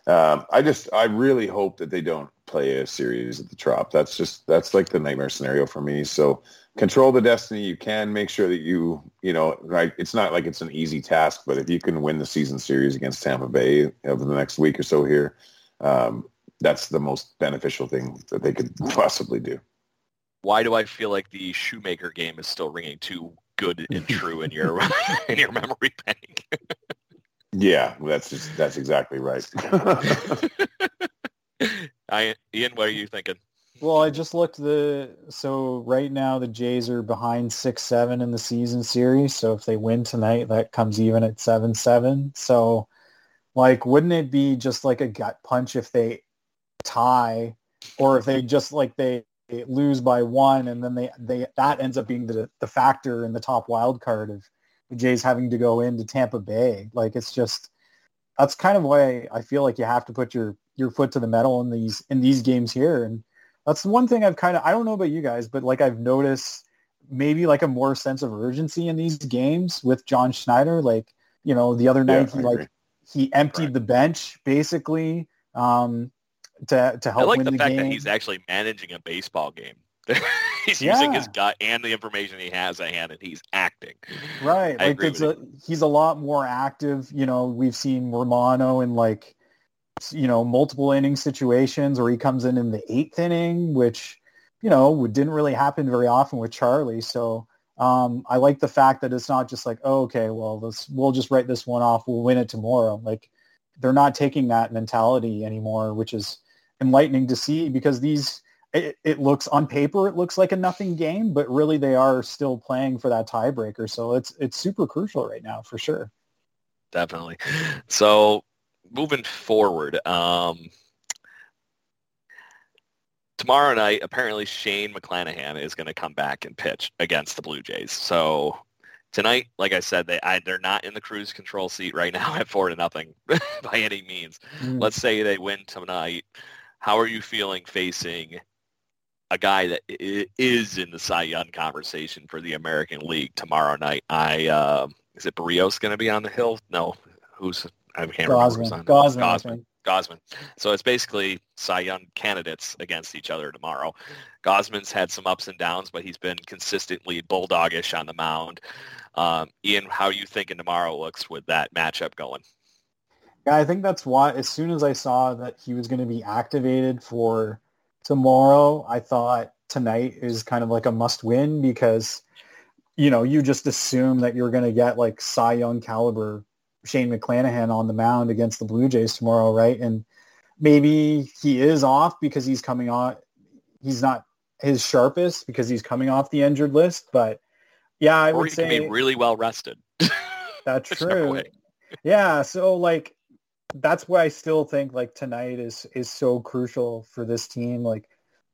S2: um, I just, I really hope that they don't play a series at the Trop. That's just, that's like the nightmare scenario for me. So control the destiny you can. Make sure that you, you know, right. It's not like it's an easy task, but if you can win the season series against Tampa Bay over the next week or so here, um, that's the most beneficial thing that they could possibly do.
S1: Why do I feel like the Shoemaker game is still ringing too good and true in your in your memory bank?
S2: yeah, that's just, that's exactly right.
S1: I, Ian, what are you thinking?
S3: Well, I just looked the so right now the Jays are behind six seven in the season series. So if they win tonight, that comes even at seven seven. So like wouldn't it be just like a gut punch if they tie or if they just like they lose by one and then they, they that ends up being the the factor in the top wild card of the Jays having to go into Tampa Bay. Like it's just that's kind of why I feel like you have to put your your foot to the metal in these in these games here. And that's one thing I've kind of I don't know about you guys, but like I've noticed maybe like a more sense of urgency in these games with John Schneider. Like, you know, the other night yeah, he like he emptied right. the bench basically. Um, to to help. I
S1: like the,
S3: the
S1: fact
S3: game.
S1: that he's actually managing a baseball game. he's yeah. using his gut and the information he has at hand, and he's acting.
S3: Right, I like it's a, he's a lot more active. You know, we've seen Romano in like you know multiple inning situations, or he comes in in the eighth inning, which you know didn't really happen very often with Charlie. So um, I like the fact that it's not just like, oh, okay, well, let's we'll just write this one off. We'll win it tomorrow. Like they're not taking that mentality anymore, which is enlightening to see because these it, it, looks on paper it looks like a nothing game, but really they are still playing for that tiebreaker. So it's it's super crucial right now for sure.
S1: Definitely. So moving forward, um, tomorrow night apparently Shane McClanahan is going to come back and pitch against the Blue Jays. So tonight, like I said, they I, they're not in the cruise control seat right now at four to nothing by any means. Mm. Let's say they win tonight how are you feeling facing a guy that is in the Cy Young conversation for the American League tomorrow night? I uh, is it Berrios going to be on the hill? No, who's I can't Gausman. remember.
S3: Gausman.
S1: Gausman. Gausman. So it's basically Cy Young candidates against each other tomorrow. Gausman's had some ups and downs, but he's been consistently bulldogish on the mound. Um, Ian, how are you thinking tomorrow looks with that matchup going?
S3: Yeah, I think that's why as soon as I saw that he was going to be activated for tomorrow, I thought tonight is kind of like a must win because, you know, you just assume that you're going to get like Cy Young caliber Shane McClanahan on the mound against the Blue Jays tomorrow, right? And maybe he is off because he's coming on. He's not his sharpest because he's coming off the injured list, but yeah, I
S1: or
S3: would say
S1: be really well rested.
S3: That's true. yeah, so like that's why I still think like tonight is is so crucial for this team. Like,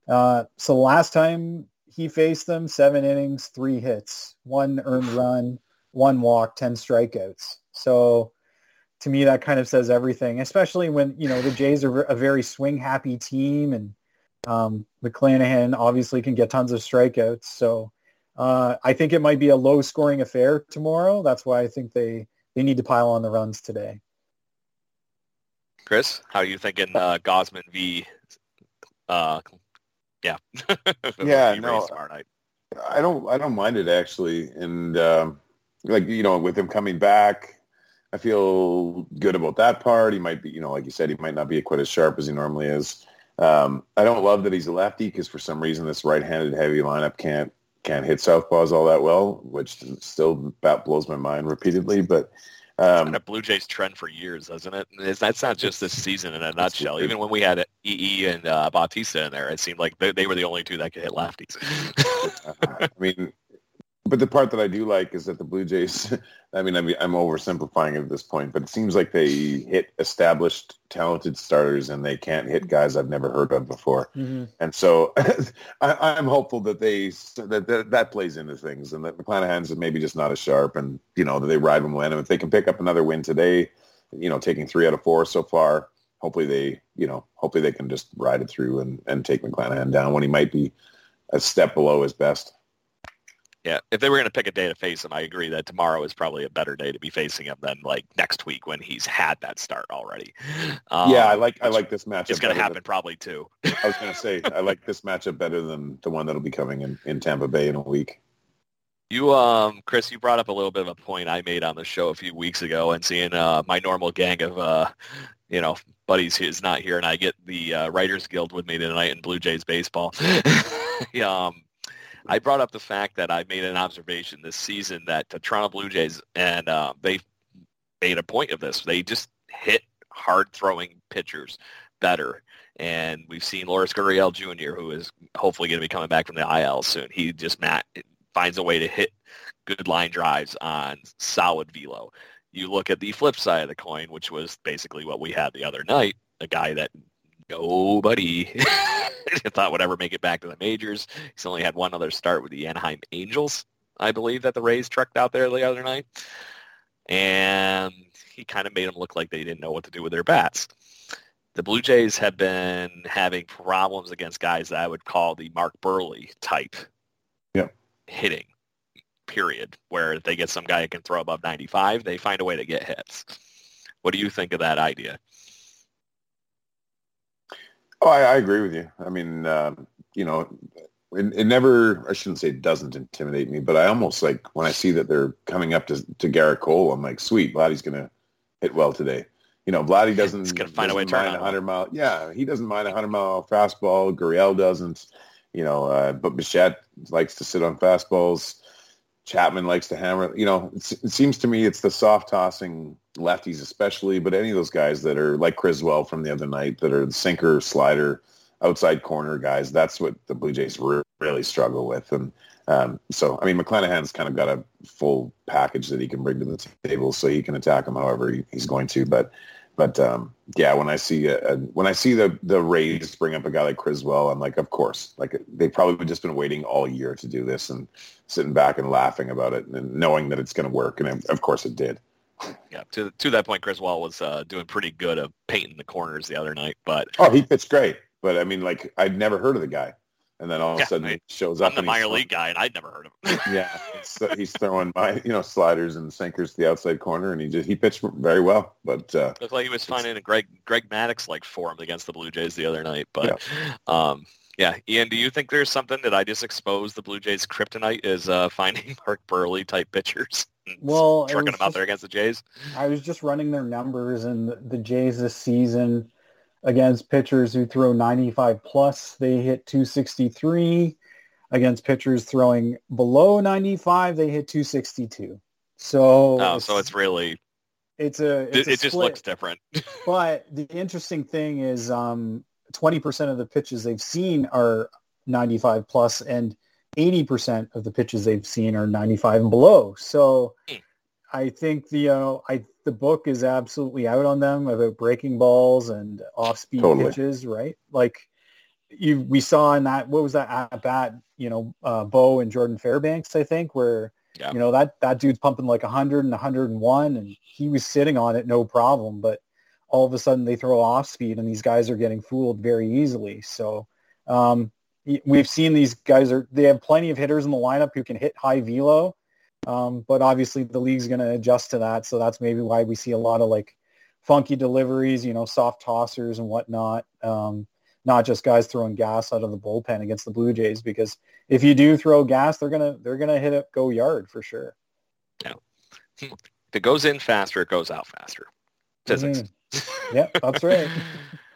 S3: uh, so last time he faced them, seven innings, three hits, one earned run, one walk, ten strikeouts. So to me, that kind of says everything. Especially when you know the Jays are a very swing happy team, and um, McClanahan obviously can get tons of strikeouts. So uh, I think it might be a low scoring affair tomorrow. That's why I think they they need to pile on the runs today.
S1: Chris, how are you thinking uh, Gausman v. Uh, yeah.
S2: yeah, no, I don't. I don't mind it actually, and um, like you know, with him coming back, I feel good about that part. He might be, you know, like you said, he might not be quite as sharp as he normally is. Um, I don't love that he's a lefty because for some reason this right-handed heavy lineup can't can't hit southpaws all that well, which still about blows my mind repeatedly. But
S1: um, been a Blue Jays trend for years, hasn't it? It's, that's not just this season in a nutshell. Even when we had EE and uh, Bautista in there, it seemed like they, they were the only two that could hit lefties.
S2: I mean, but the part that I do like is that the Blue Jays, I mean, I'm, I'm oversimplifying it at this point, but it seems like they hit established, talented starters and they can't hit guys I've never heard of before. Mm-hmm. And so I, am hopeful that they, that, that, that plays into things and that McClanahan's maybe just not as sharp and, you know, that they ride with momentum. If they can pick up another win today, you know, taking three out of four so far, hopefully they, you know, hopefully they can just ride it through and, and take McClanahan down when he might be a step below his best.
S1: Yeah, if they were going to pick a day to face him, I agree that tomorrow is probably a better day to be facing him than like next week when he's had that start already.
S2: Um, yeah, I like I like this matchup.
S1: It's going to happen than, probably too.
S2: I was going to say I like this matchup better than the one that'll be coming in in Tampa Bay in a week.
S1: You, um, Chris, you brought up a little bit of a point I made on the show a few weeks ago, and seeing uh, my normal gang of, uh, you know, buddies is not here, and I get the uh, Writers Guild with me tonight in Blue Jays baseball. um, I brought up the fact that I made an observation this season that the Toronto Blue Jays, and uh, they made a point of this. They just hit hard throwing pitchers better. And we've seen Lourdes Gurriel Jr., who is hopefully going to be coming back from the IL soon. He just Matt finds a way to hit good line drives on solid velo. You look at the flip side of the coin, which was basically what we had the other night, a guy that nobody thought would ever make it back to the majors. He's only had one other start with the Anaheim Angels, I believe, that the Rays trucked out there the other night. And he kind of made them look like they didn't know what to do with their bats. The Blue Jays have been having problems against guys that I would call the Mark Buehrle type
S2: yep.
S1: hitting, period, where they get some guy who can throw above 95, they find a way to get hits. What do you think of that idea?
S2: Oh, I, I agree with you. I mean, uh, you know, it, it, never, I shouldn't say it doesn't intimidate me, but I almost like when I see that they're coming up to, to Gerrit Cole, I'm like, sweet, Vladdy's going to hit well today. You know, Vladdy doesn't, He's
S1: gonna find
S2: a
S1: way to mind
S2: a 100 mile. Yeah, he doesn't mind a 100 mile fastball. Gurriel doesn't, you know, uh, but Bichette likes to sit on fastballs. Chapman likes to hammer. You know, it seems to me it's the soft tossing lefties especially, but any of those guys that are like Criswell from the other night that are the sinker, slider, outside corner guys. That's what the Blue Jays really struggle with. And um, so, I mean, McClanahan's kind of got a full package that he can bring to the table, so he can attack him however he, he's going to. But but um, yeah, when I see a, a, when I see the the Rays bring up a guy like Criswell, I'm like, of course, like they've probably just been waiting all year to do this and sitting back and laughing about it and knowing that it's going to work, and of course it did.
S1: Yeah, to to that point, Criswell was uh, doing pretty good of painting the corners the other night, but
S2: oh, he pitched great. But I mean, like I'd never heard of the guy and then all of a sudden he shows up.
S1: I'm the minor league guy, and I'd never heard of him.
S2: yeah, he's, he's, throwing my you know sliders and sinkers to the outside corner, and he just he pitched very well. But uh,
S1: looked like he was finding a Greg Greg Maddux like form against the Blue Jays the other night. But yeah. um, yeah, Ian, do you think there's something that I just exposed the Blue Jays kryptonite is uh, finding Mark Buehrle type pitchers?
S3: Well,
S1: trucking them out there against the Jays.
S3: I was just running their numbers, and the, Jays this season against pitchers who throw 95 plus, they hit 263 against pitchers throwing below 95, they hit 262. So,
S1: oh, so it's really
S3: it's a it's
S1: it, it just looks different.
S3: but the interesting thing is, um, 20% of the pitches they've seen are 95 plus, and 80% of the pitches they've seen are 95 and below. So, mm. I think the uh, I the book is absolutely out on them about breaking balls and off speed totally. pitches, right? Like you we saw in that what was that at bat, you know, uh, Bo and Jordan Fairbanks, I think, where yeah. you know that that dude's pumping like 100 and 101, and he was sitting on it no problem, but all of a sudden they throw off speed, and these guys are getting fooled very easily. So um, we've seen these guys are they have plenty of hitters in the lineup who can hit high velo um, but obviously the league's going to adjust to that. So that's maybe why we see a lot of like funky deliveries, you know, soft tossers and whatnot. Um, not just guys throwing gas out of the bullpen against the Blue Jays, because if you do throw gas, they're gonna they're gonna hit it go yard for sure.
S1: Yeah, if it goes in faster, it goes out faster. Physics.
S3: Mm-hmm. Yeah, that's right.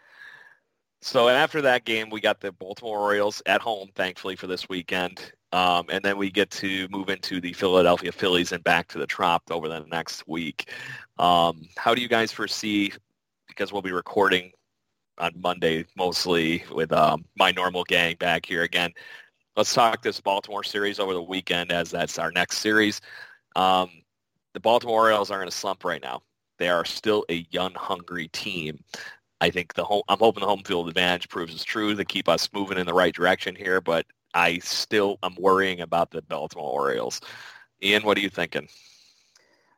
S1: so and after that game, we got the Baltimore Orioles at home, thankfully for this weekend. Um, and then we get to move into the Philadelphia Phillies and back to the Trop over the next week. Um, how do you guys foresee, because we'll be recording on Monday mostly with um, my normal gang back here again. Let's talk this Baltimore series over the weekend as that's our next series. Um, the Baltimore Orioles are in a slump right now. They are still a young, hungry team. I think the home, I'm hoping the home field advantage proves it's true to keep us moving in the right direction here. But I still am worrying about the Baltimore Orioles. Ian, what are you thinking?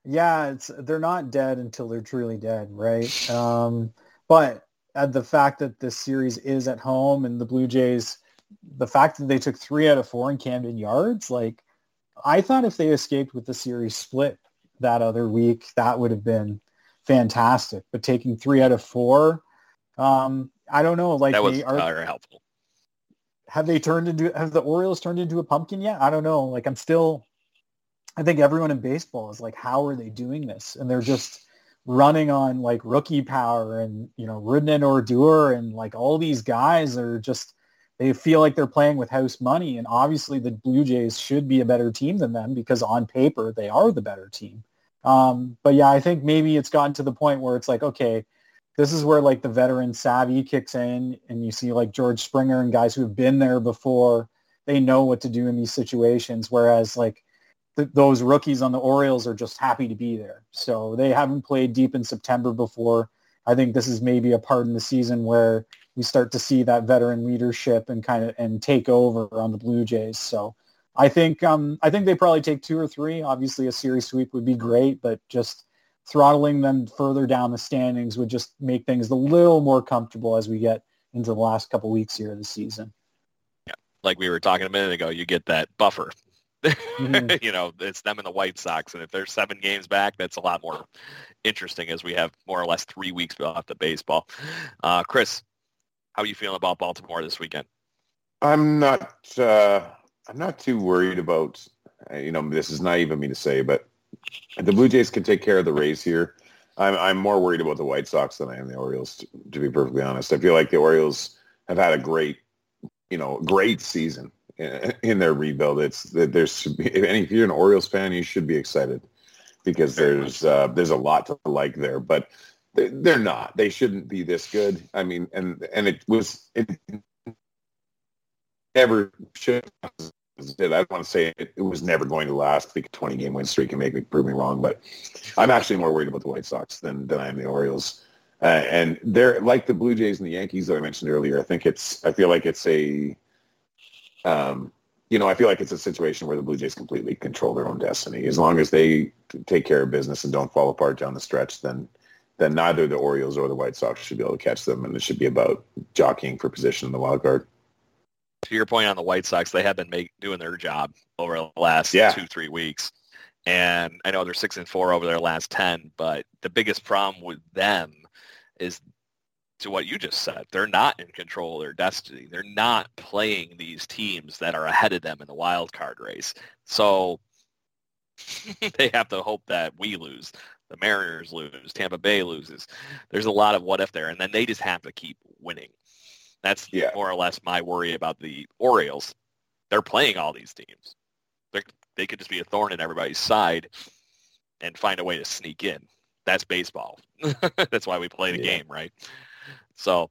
S3: Yeah, it's they're not dead until they're truly dead, right? Um, but at the fact that this series is at home and the Blue Jays, the fact that they took three out of four in Camden Yards, like I thought if they escaped with the series split that other week, that would have been fantastic. But taking three out of four, um, I don't know. Like
S1: that was
S3: they are,
S1: very helpful.
S3: Have they turned into? Have the Orioles turned into a pumpkin yet? I don't know. Like I'm still. I think everyone in baseball is like, how are they doing this? And they're just running on like rookie power and you know Rougned Odor and like all these guys are just they feel like they're playing with house money and obviously the Blue Jays should be a better team than them because on paper they are the better team. Um, but yeah, I think maybe it's gotten to the point where it's like, okay, this is where like the veteran savvy kicks in and you see like George Springer and guys who have been there before, they know what to do in these situations. Whereas like th- those rookies on the Orioles are just happy to be there. So they haven't played deep in September before. I think this is maybe a part in the season where we start to see that veteran leadership and kind of and take over on the Blue Jays. So I think um, I think they probably take two or three. Obviously, a series sweep would be great, but just throttling them further down the standings would just make things a little more comfortable as we get into the last couple weeks here of the season.
S1: Yeah, like we were talking a minute ago, you get that buffer Mm-hmm. you know, it's them and the White Sox, and if they're seven games back, that's a lot more interesting as we have more or less three weeks left of baseball. Uh, Chris, how are you feeling about Baltimore this weekend?
S2: I'm not. Uh, I'm not too worried about. You know, this is naive of me to say, but the Blue Jays can take care of the Rays here. I'm I'm more worried about the White Sox than I am the Orioles. To, to be perfectly honest, I feel like the Orioles have had a great, you know, great season in their rebuild. It's there's if any if you're an Orioles fan, you should be excited because there's uh, there's a lot to like there. But they're not. They shouldn't be this good. I mean, and and it was it never should. I don't want to say it, it was never going to last. The 20 game win streak can make me prove me wrong, but I'm actually more worried about the White Sox than than I am the Orioles. Uh, and they're like the Blue Jays and the Yankees that I mentioned earlier. I think it's I feel like it's a um, you know, I feel like it's a situation where the Blue Jays completely control their own destiny. As long as they take care of business and don't fall apart down the stretch, then then neither the Orioles or the White Sox should be able to catch them, and it should be about jockeying for position in the wild card.
S1: To your point on the White Sox, they have been make, doing their job over the last yeah. two three weeks, and I know they're six and four over their last ten. But the biggest problem with them is to what you just said. They're not in control of their destiny. They're not playing these teams that are ahead of them in the wild card race. So they have to hope that we lose. The Mariners lose. Tampa Bay loses. There's a lot of what if there. And then they just have to keep winning. That's yeah. more or less my worry about the Orioles. They're playing all these teams. They're, they could just be a thorn in everybody's side and find a way to sneak in. That's baseball. That's why we play the yeah. game, right? So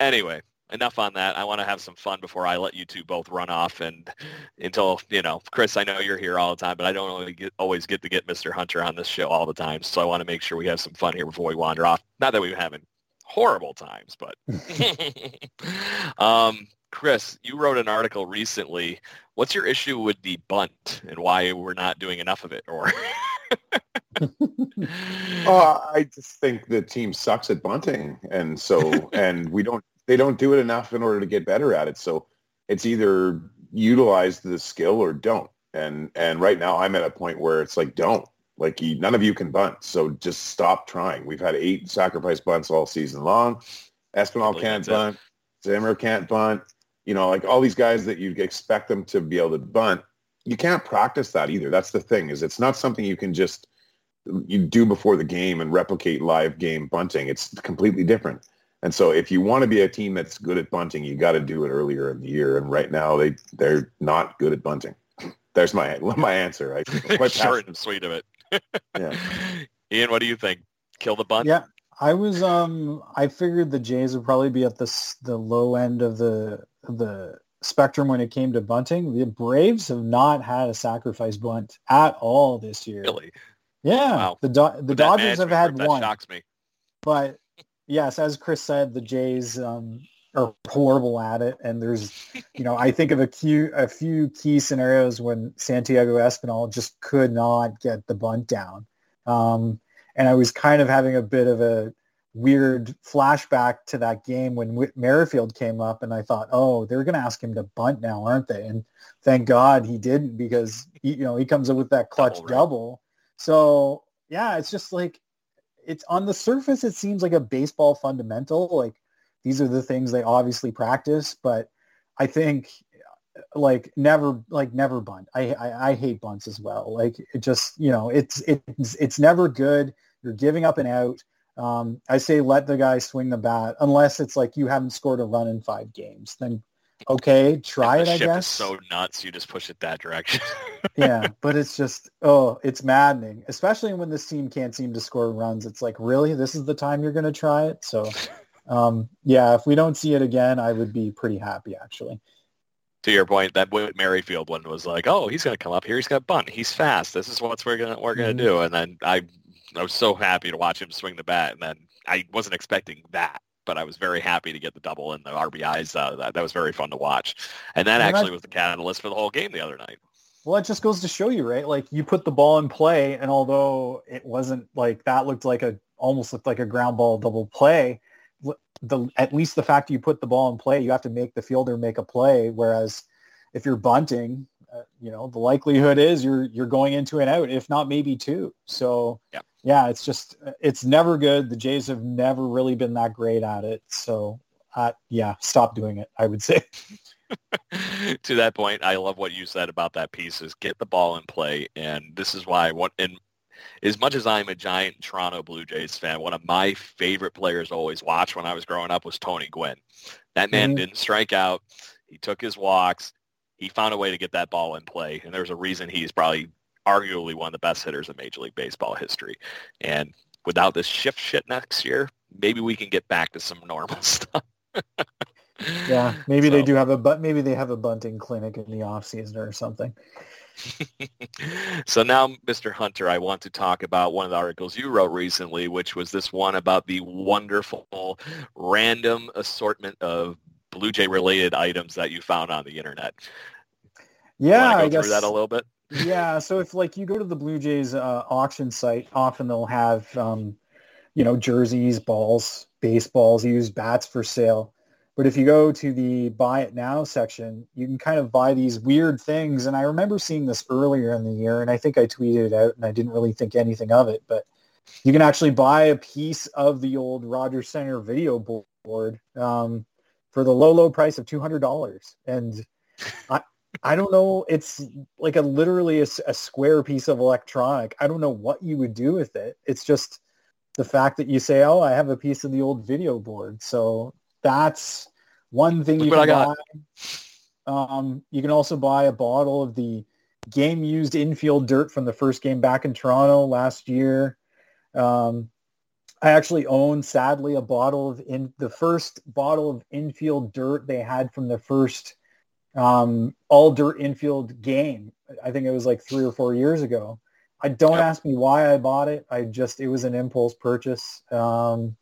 S1: anyway, enough on that. I want to have some fun before I let you two both run off and until, you know, Chris, I know you're here all the time, but I don't really get, always get to get Mr. Hunter on this show all the time. So I want to make sure we have some fun here before we wander off. Not that we're having horrible times, but um, Chris, you wrote an article recently. What's your issue with the bunt and why we're not doing enough of it or
S2: oh, I just think the team sucks at bunting, and so and we don't they don't do it enough in order to get better at it. So it's either utilize the skill or don't. And and right now I'm at a point where it's like don't like you, none of you can bunt, so just stop trying. We've had eight sacrifice bunts all season long. Espinal can't bunt. Zimmer can't bunt. You know, like all these guys that you expect them to be able to bunt, you can't practice that either. That's the thing is it's not something you can just you do before the game and replicate live game bunting. It's completely different. And so if you want to be a team that's good at bunting, you got to do it earlier in the year. And right now they they're not good at bunting. There's my my answer. Right?
S1: Quite short and sweet of it. Yeah. Ian, what do you think? Kill the bunt?
S3: Yeah, I was. Um, I figured the Jays would probably be at the the low end of the the spectrum when it came to bunting. The Braves have not had a sacrifice bunt at all this year.
S1: Really?
S3: Yeah. Wow. The Do- the Dodgers have had
S1: that
S3: one.
S1: shocks me.
S3: But yes, as Chris said, the Jays um, are horrible at it. And there's, you know, I think of a few a few key scenarios when Santiago Espinal just could not get the bunt down. Um, and I was kind of having a bit of a weird flashback to that game when Whit Merrifield came up and I thought, oh, they're going to ask him to bunt now, aren't they? And thank God he didn't because, he, you know, he comes up with that clutch double, right? double. So yeah, it's just like, it's on the surface, it seems like a baseball fundamental. Like these are the things they obviously practice, but I think like never like never bunt. I, I, I hate bunts as well. Like it just you know it's it's it's never good. You're giving up an out. Um, I say let the guy swing the bat unless it's like you haven't scored a run in five games. Then okay, try it. I guess.
S1: so nuts, you just push it that direction.
S3: yeah, but it's just oh, it's maddening, especially when this team can't seem to score runs. It's like really, this is the time you're going to try it. So, um, yeah, if we don't see it again, I would be pretty happy actually
S1: to your point, that Merrifield one was like, oh, he's going to come up here. He's going to bunt. He's fast. This is what we're going to we're to mm-hmm. do. And then I I was so happy to watch him swing the bat. And then I wasn't expecting that, but I was very happy to get the double and the RBIs out of that. That was very fun to watch. And that and actually was the catalyst for the whole game the other night.
S3: Well, it just goes to show you, right? Like you put the ball in play, and although it wasn't like that, looked like a almost looked like a ground ball double play the at least the fact you put the ball in play, you have to make the fielder make a play. Whereas if you're bunting, uh, you know the likelihood is you're you're going into an out, if not maybe two. So yeah. yeah, it's just it's never good. The Jays have never really been that great at it. So uh, yeah, stop doing it. I would say.
S1: to that point, I love what you said about that piece is get the ball in play. And this is why what in as much as I'm a giant Toronto Blue Jays fan, one of my favorite players to always watch when I was growing up was Tony Gwynn. That man mm-hmm. didn't strike out. He took his walks. He found a way to get that ball in play. And there's a reason he's probably arguably one of the best hitters in Major League Baseball history. And without this shift shit next year, maybe we can get back to some normal stuff.
S3: yeah, maybe so. they do have a but maybe they have a bunting clinic in the off season or something.
S1: so now, Mr. Hunter, I want to talk about one of the articles you wrote recently, which was this one about the wonderful random assortment of Blue Jay related items that you found on the internet.
S3: Yeah, I guess
S1: that a little bit.
S3: yeah, so if like you go to the Blue Jays uh, auction site, often they'll have um, you know jerseys, balls, baseballs, used bats for sale. But if you go to the buy it now section, you can kind of buy these weird things. And I remember seeing this earlier in the year, and I think I tweeted it out, and I didn't really think anything of it. But you can actually buy a piece of the old Rogers Center video board um, for the low, low price of two hundred dollars. And I, I don't know. It's like a literally a, a square piece of electronic. I don't know what you would do with it. It's just the fact that you say, "Oh, I have a piece of the old video board." So that's one thing Look you can buy. Um, you can also buy a bottle of the game used infield dirt from the first game back in Toronto last year. Um, I actually own, sadly, a bottle of in the first bottle of infield dirt they had from the first um, all dirt infield game. I think it was like three or four years ago. I don't yep. ask me why I bought it. I just it was an impulse purchase. Um,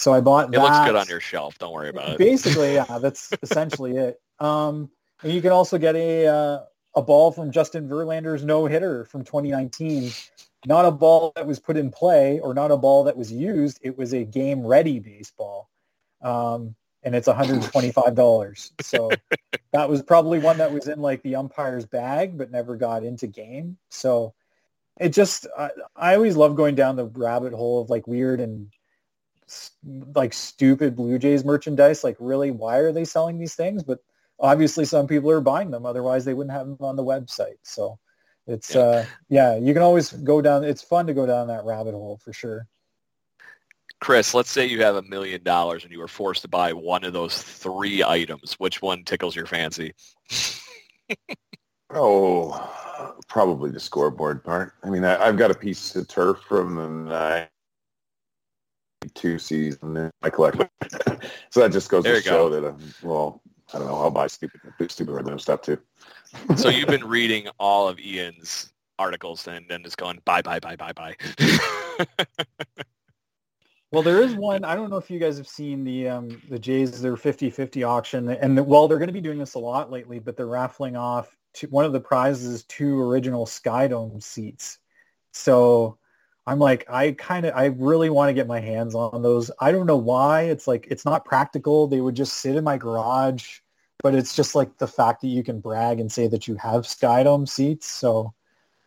S3: so I bought
S1: it
S3: that.
S1: looks good on your shelf. Don't worry about it.
S3: Basically, yeah, that's essentially it. Um, and you can also get a uh, a ball from Justin Verlander's no hitter from 2019. Not a ball that was put in play or not a ball that was used. It was a game ready baseball. Um, and it's $125. So that was probably one that was in like the umpire's bag, but never got into game. So it just, I, I always love going down the rabbit hole of like weird and like stupid Blue Jays merchandise. Like, really, why are they selling these things? But obviously, some people are buying them. Otherwise, they wouldn't have them on the website. So it's yeah. uh yeah, you can always go down. It's fun to go down that rabbit hole for sure.
S1: Chris, let's say you have a million dollars and you were forced to buy one of those three items. Which one tickles your fancy?
S2: oh, probably the scoreboard part. I mean, I, have got a piece of turf from the two seasons I collect. collection. so that just goes there to show go. that, um, well, I don't know, I'll buy stupid, stupid random stuff too.
S1: so you've been reading all of Ian's articles and then just going bye bye bye bye buy.
S3: well, there is one. I don't know if you guys have seen the um, the Jays their 50-50 auction, and the, well, they're going to be doing this a lot lately, but they're raffling off two, one of the prizes two original Skydome seats. So I'm like, I kind of, I really want to get my hands on those. I don't know why. It's like, it's not practical. They would just sit in my garage, but it's just like the fact that you can brag and say that you have Skydome seats. So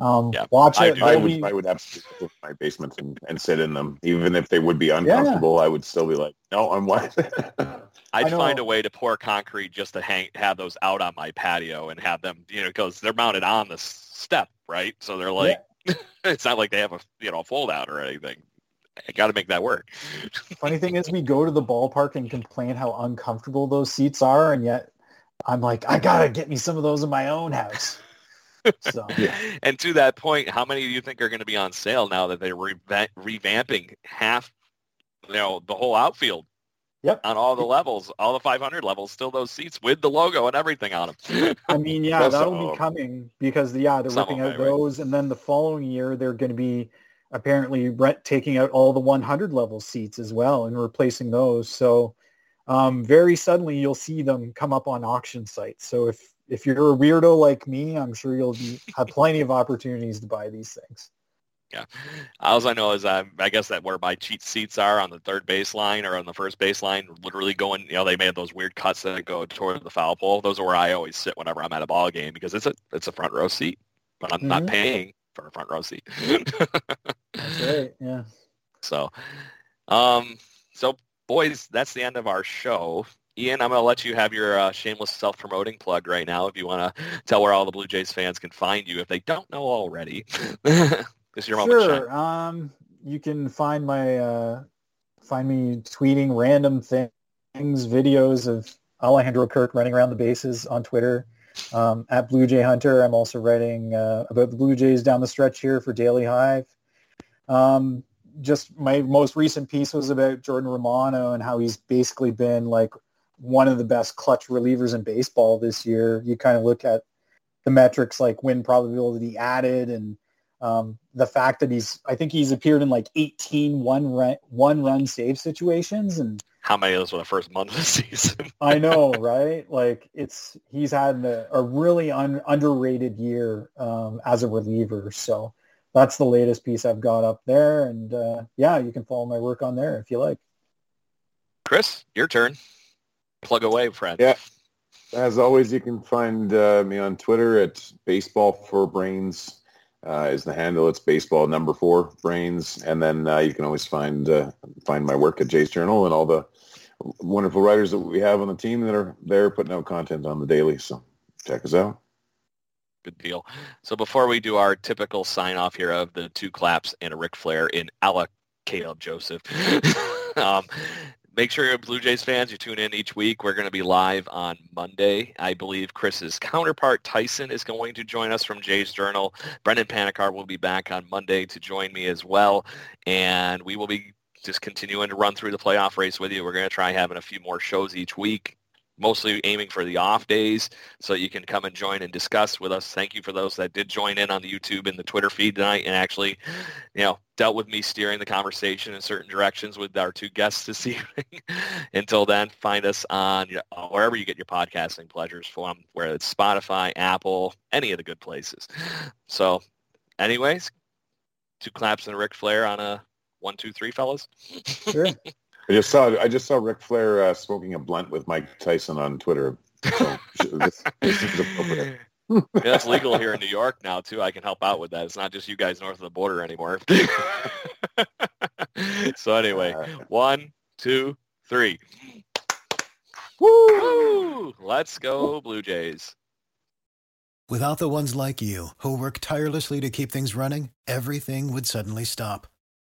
S3: um,
S1: Yeah,
S3: watch
S1: I
S3: it.
S1: do.
S2: I would,
S3: be-
S2: I would absolutely go to my basement and, and sit in them, even if they would be uncomfortable. yeah. I would still be like, no, I'm white.
S1: I'd
S3: I
S1: find a way to pour concrete just to hang, have those out on my patio and have them, you know, because they're mounted on the step, right? So they're like, it's not like they have a, you know, fold out or anything. I got to make that work.
S3: Funny thing is, we go to the ballpark and complain how uncomfortable those seats are, and yet I'm like, I gotta get me some of those in my own house. So
S2: Yeah.
S1: And to that point, how many do you think are going to be on sale now that they're revamping half, you know, the whole outfield
S3: Yep.
S1: on all the levels, all the 500 levels, still those seats with the logo and everything on them.
S3: I mean, yeah, that'll be coming because yeah, they're ripping out
S1: them, right.
S3: those, and then the following year they're going to be apparently re- taking out all the 100 level seats as well and replacing those. So um, very suddenly you'll see them come up on auction sites. So if if you're a weirdo like me, I'm sure you'll be, have plenty of opportunities to buy these things.
S1: All I know is um, I guess that where my cheat seats are on the third baseline or on the first baseline, literally going, you know, they made those weird cuts that go toward the foul pole. Those are where I always sit whenever I'm at a ball game because it's a it's a front row seat, but I'm not
S3: Mhm.
S1: paying for a front row seat.
S3: That's right. Yeah.
S1: So, um, so boys, that's the end of our show. Ian, I'm going to let you have your uh, shameless self-promoting plug right now if you want to tell where all the Blue Jays fans can find you if they don't know already. is your moment.
S3: Sure. Um, you can find my uh, find me tweeting random things, videos of Alejandro Kirk running around the bases on Twitter. Um, at Blue Jay Hunter, I'm also writing uh, about the Blue Jays down the stretch here for Daily Hive. Um, just my most recent piece was about Jordan Romano and how he's basically been like one of the best clutch relievers in baseball this year. You kind of look at the metrics like win probability added and um, the fact that he's, I think he's appeared in like 18 one run, one run save situations. And
S1: How many of those were the first month of the season?
S3: I know, right? Like it's, he's had a, a really un, underrated year um, as a reliever. So that's the latest piece I've got up there. And uh, yeah, you can follow my work on there if you like.
S1: Chris, your turn. Plug away, friend.
S2: Yeah. As always, you can find uh, me on Twitter at Baseball for Brains uh, is the handle. It's baseball number four brains, and then uh, you can always find uh, find my work at Jay's Journal and all the wonderful writers that we have on the team that are there putting out content on the daily. So check us out.
S1: Good deal. So before we do our typical sign off here of the two claps and a Ric Flair in a la Caleb Joseph, um, make sure you're Blue Jays fans. You tune in each week. We're going to be live on Monday. I believe Chris's counterpart Tyson is going to join us from Jay's Journal. Brendan Panikar will be back on Monday to join me as well, and we will be just continuing to run through the playoff race with you. We're going to try having a few more shows each week mostly aiming for the off days so you can come and join and discuss with us. Thank you for those that did join in on the YouTube and the Twitter feed tonight and actually, you know, dealt with me steering the conversation in certain directions with our two guests this evening. Until then, find us on you know, wherever you get your podcasting pleasures from, whether it's Spotify, Apple, any of the good places. So anyways, two claps and a Ric Flair on a one, two, three, fellas.
S3: Sure.
S2: I just saw I just saw Ric Flair uh, smoking a blunt with Mike Tyson on Twitter. So this, this is appropriate.
S1: yeah, that's legal here in New York now too. I can help out with that. It's not just you guys north of the border anymore. so anyway,
S2: Uh,
S1: one, two, three. Woo! Let's go, Blue Jays.
S4: Without the ones like you, who work tirelessly to keep things running, everything would suddenly stop.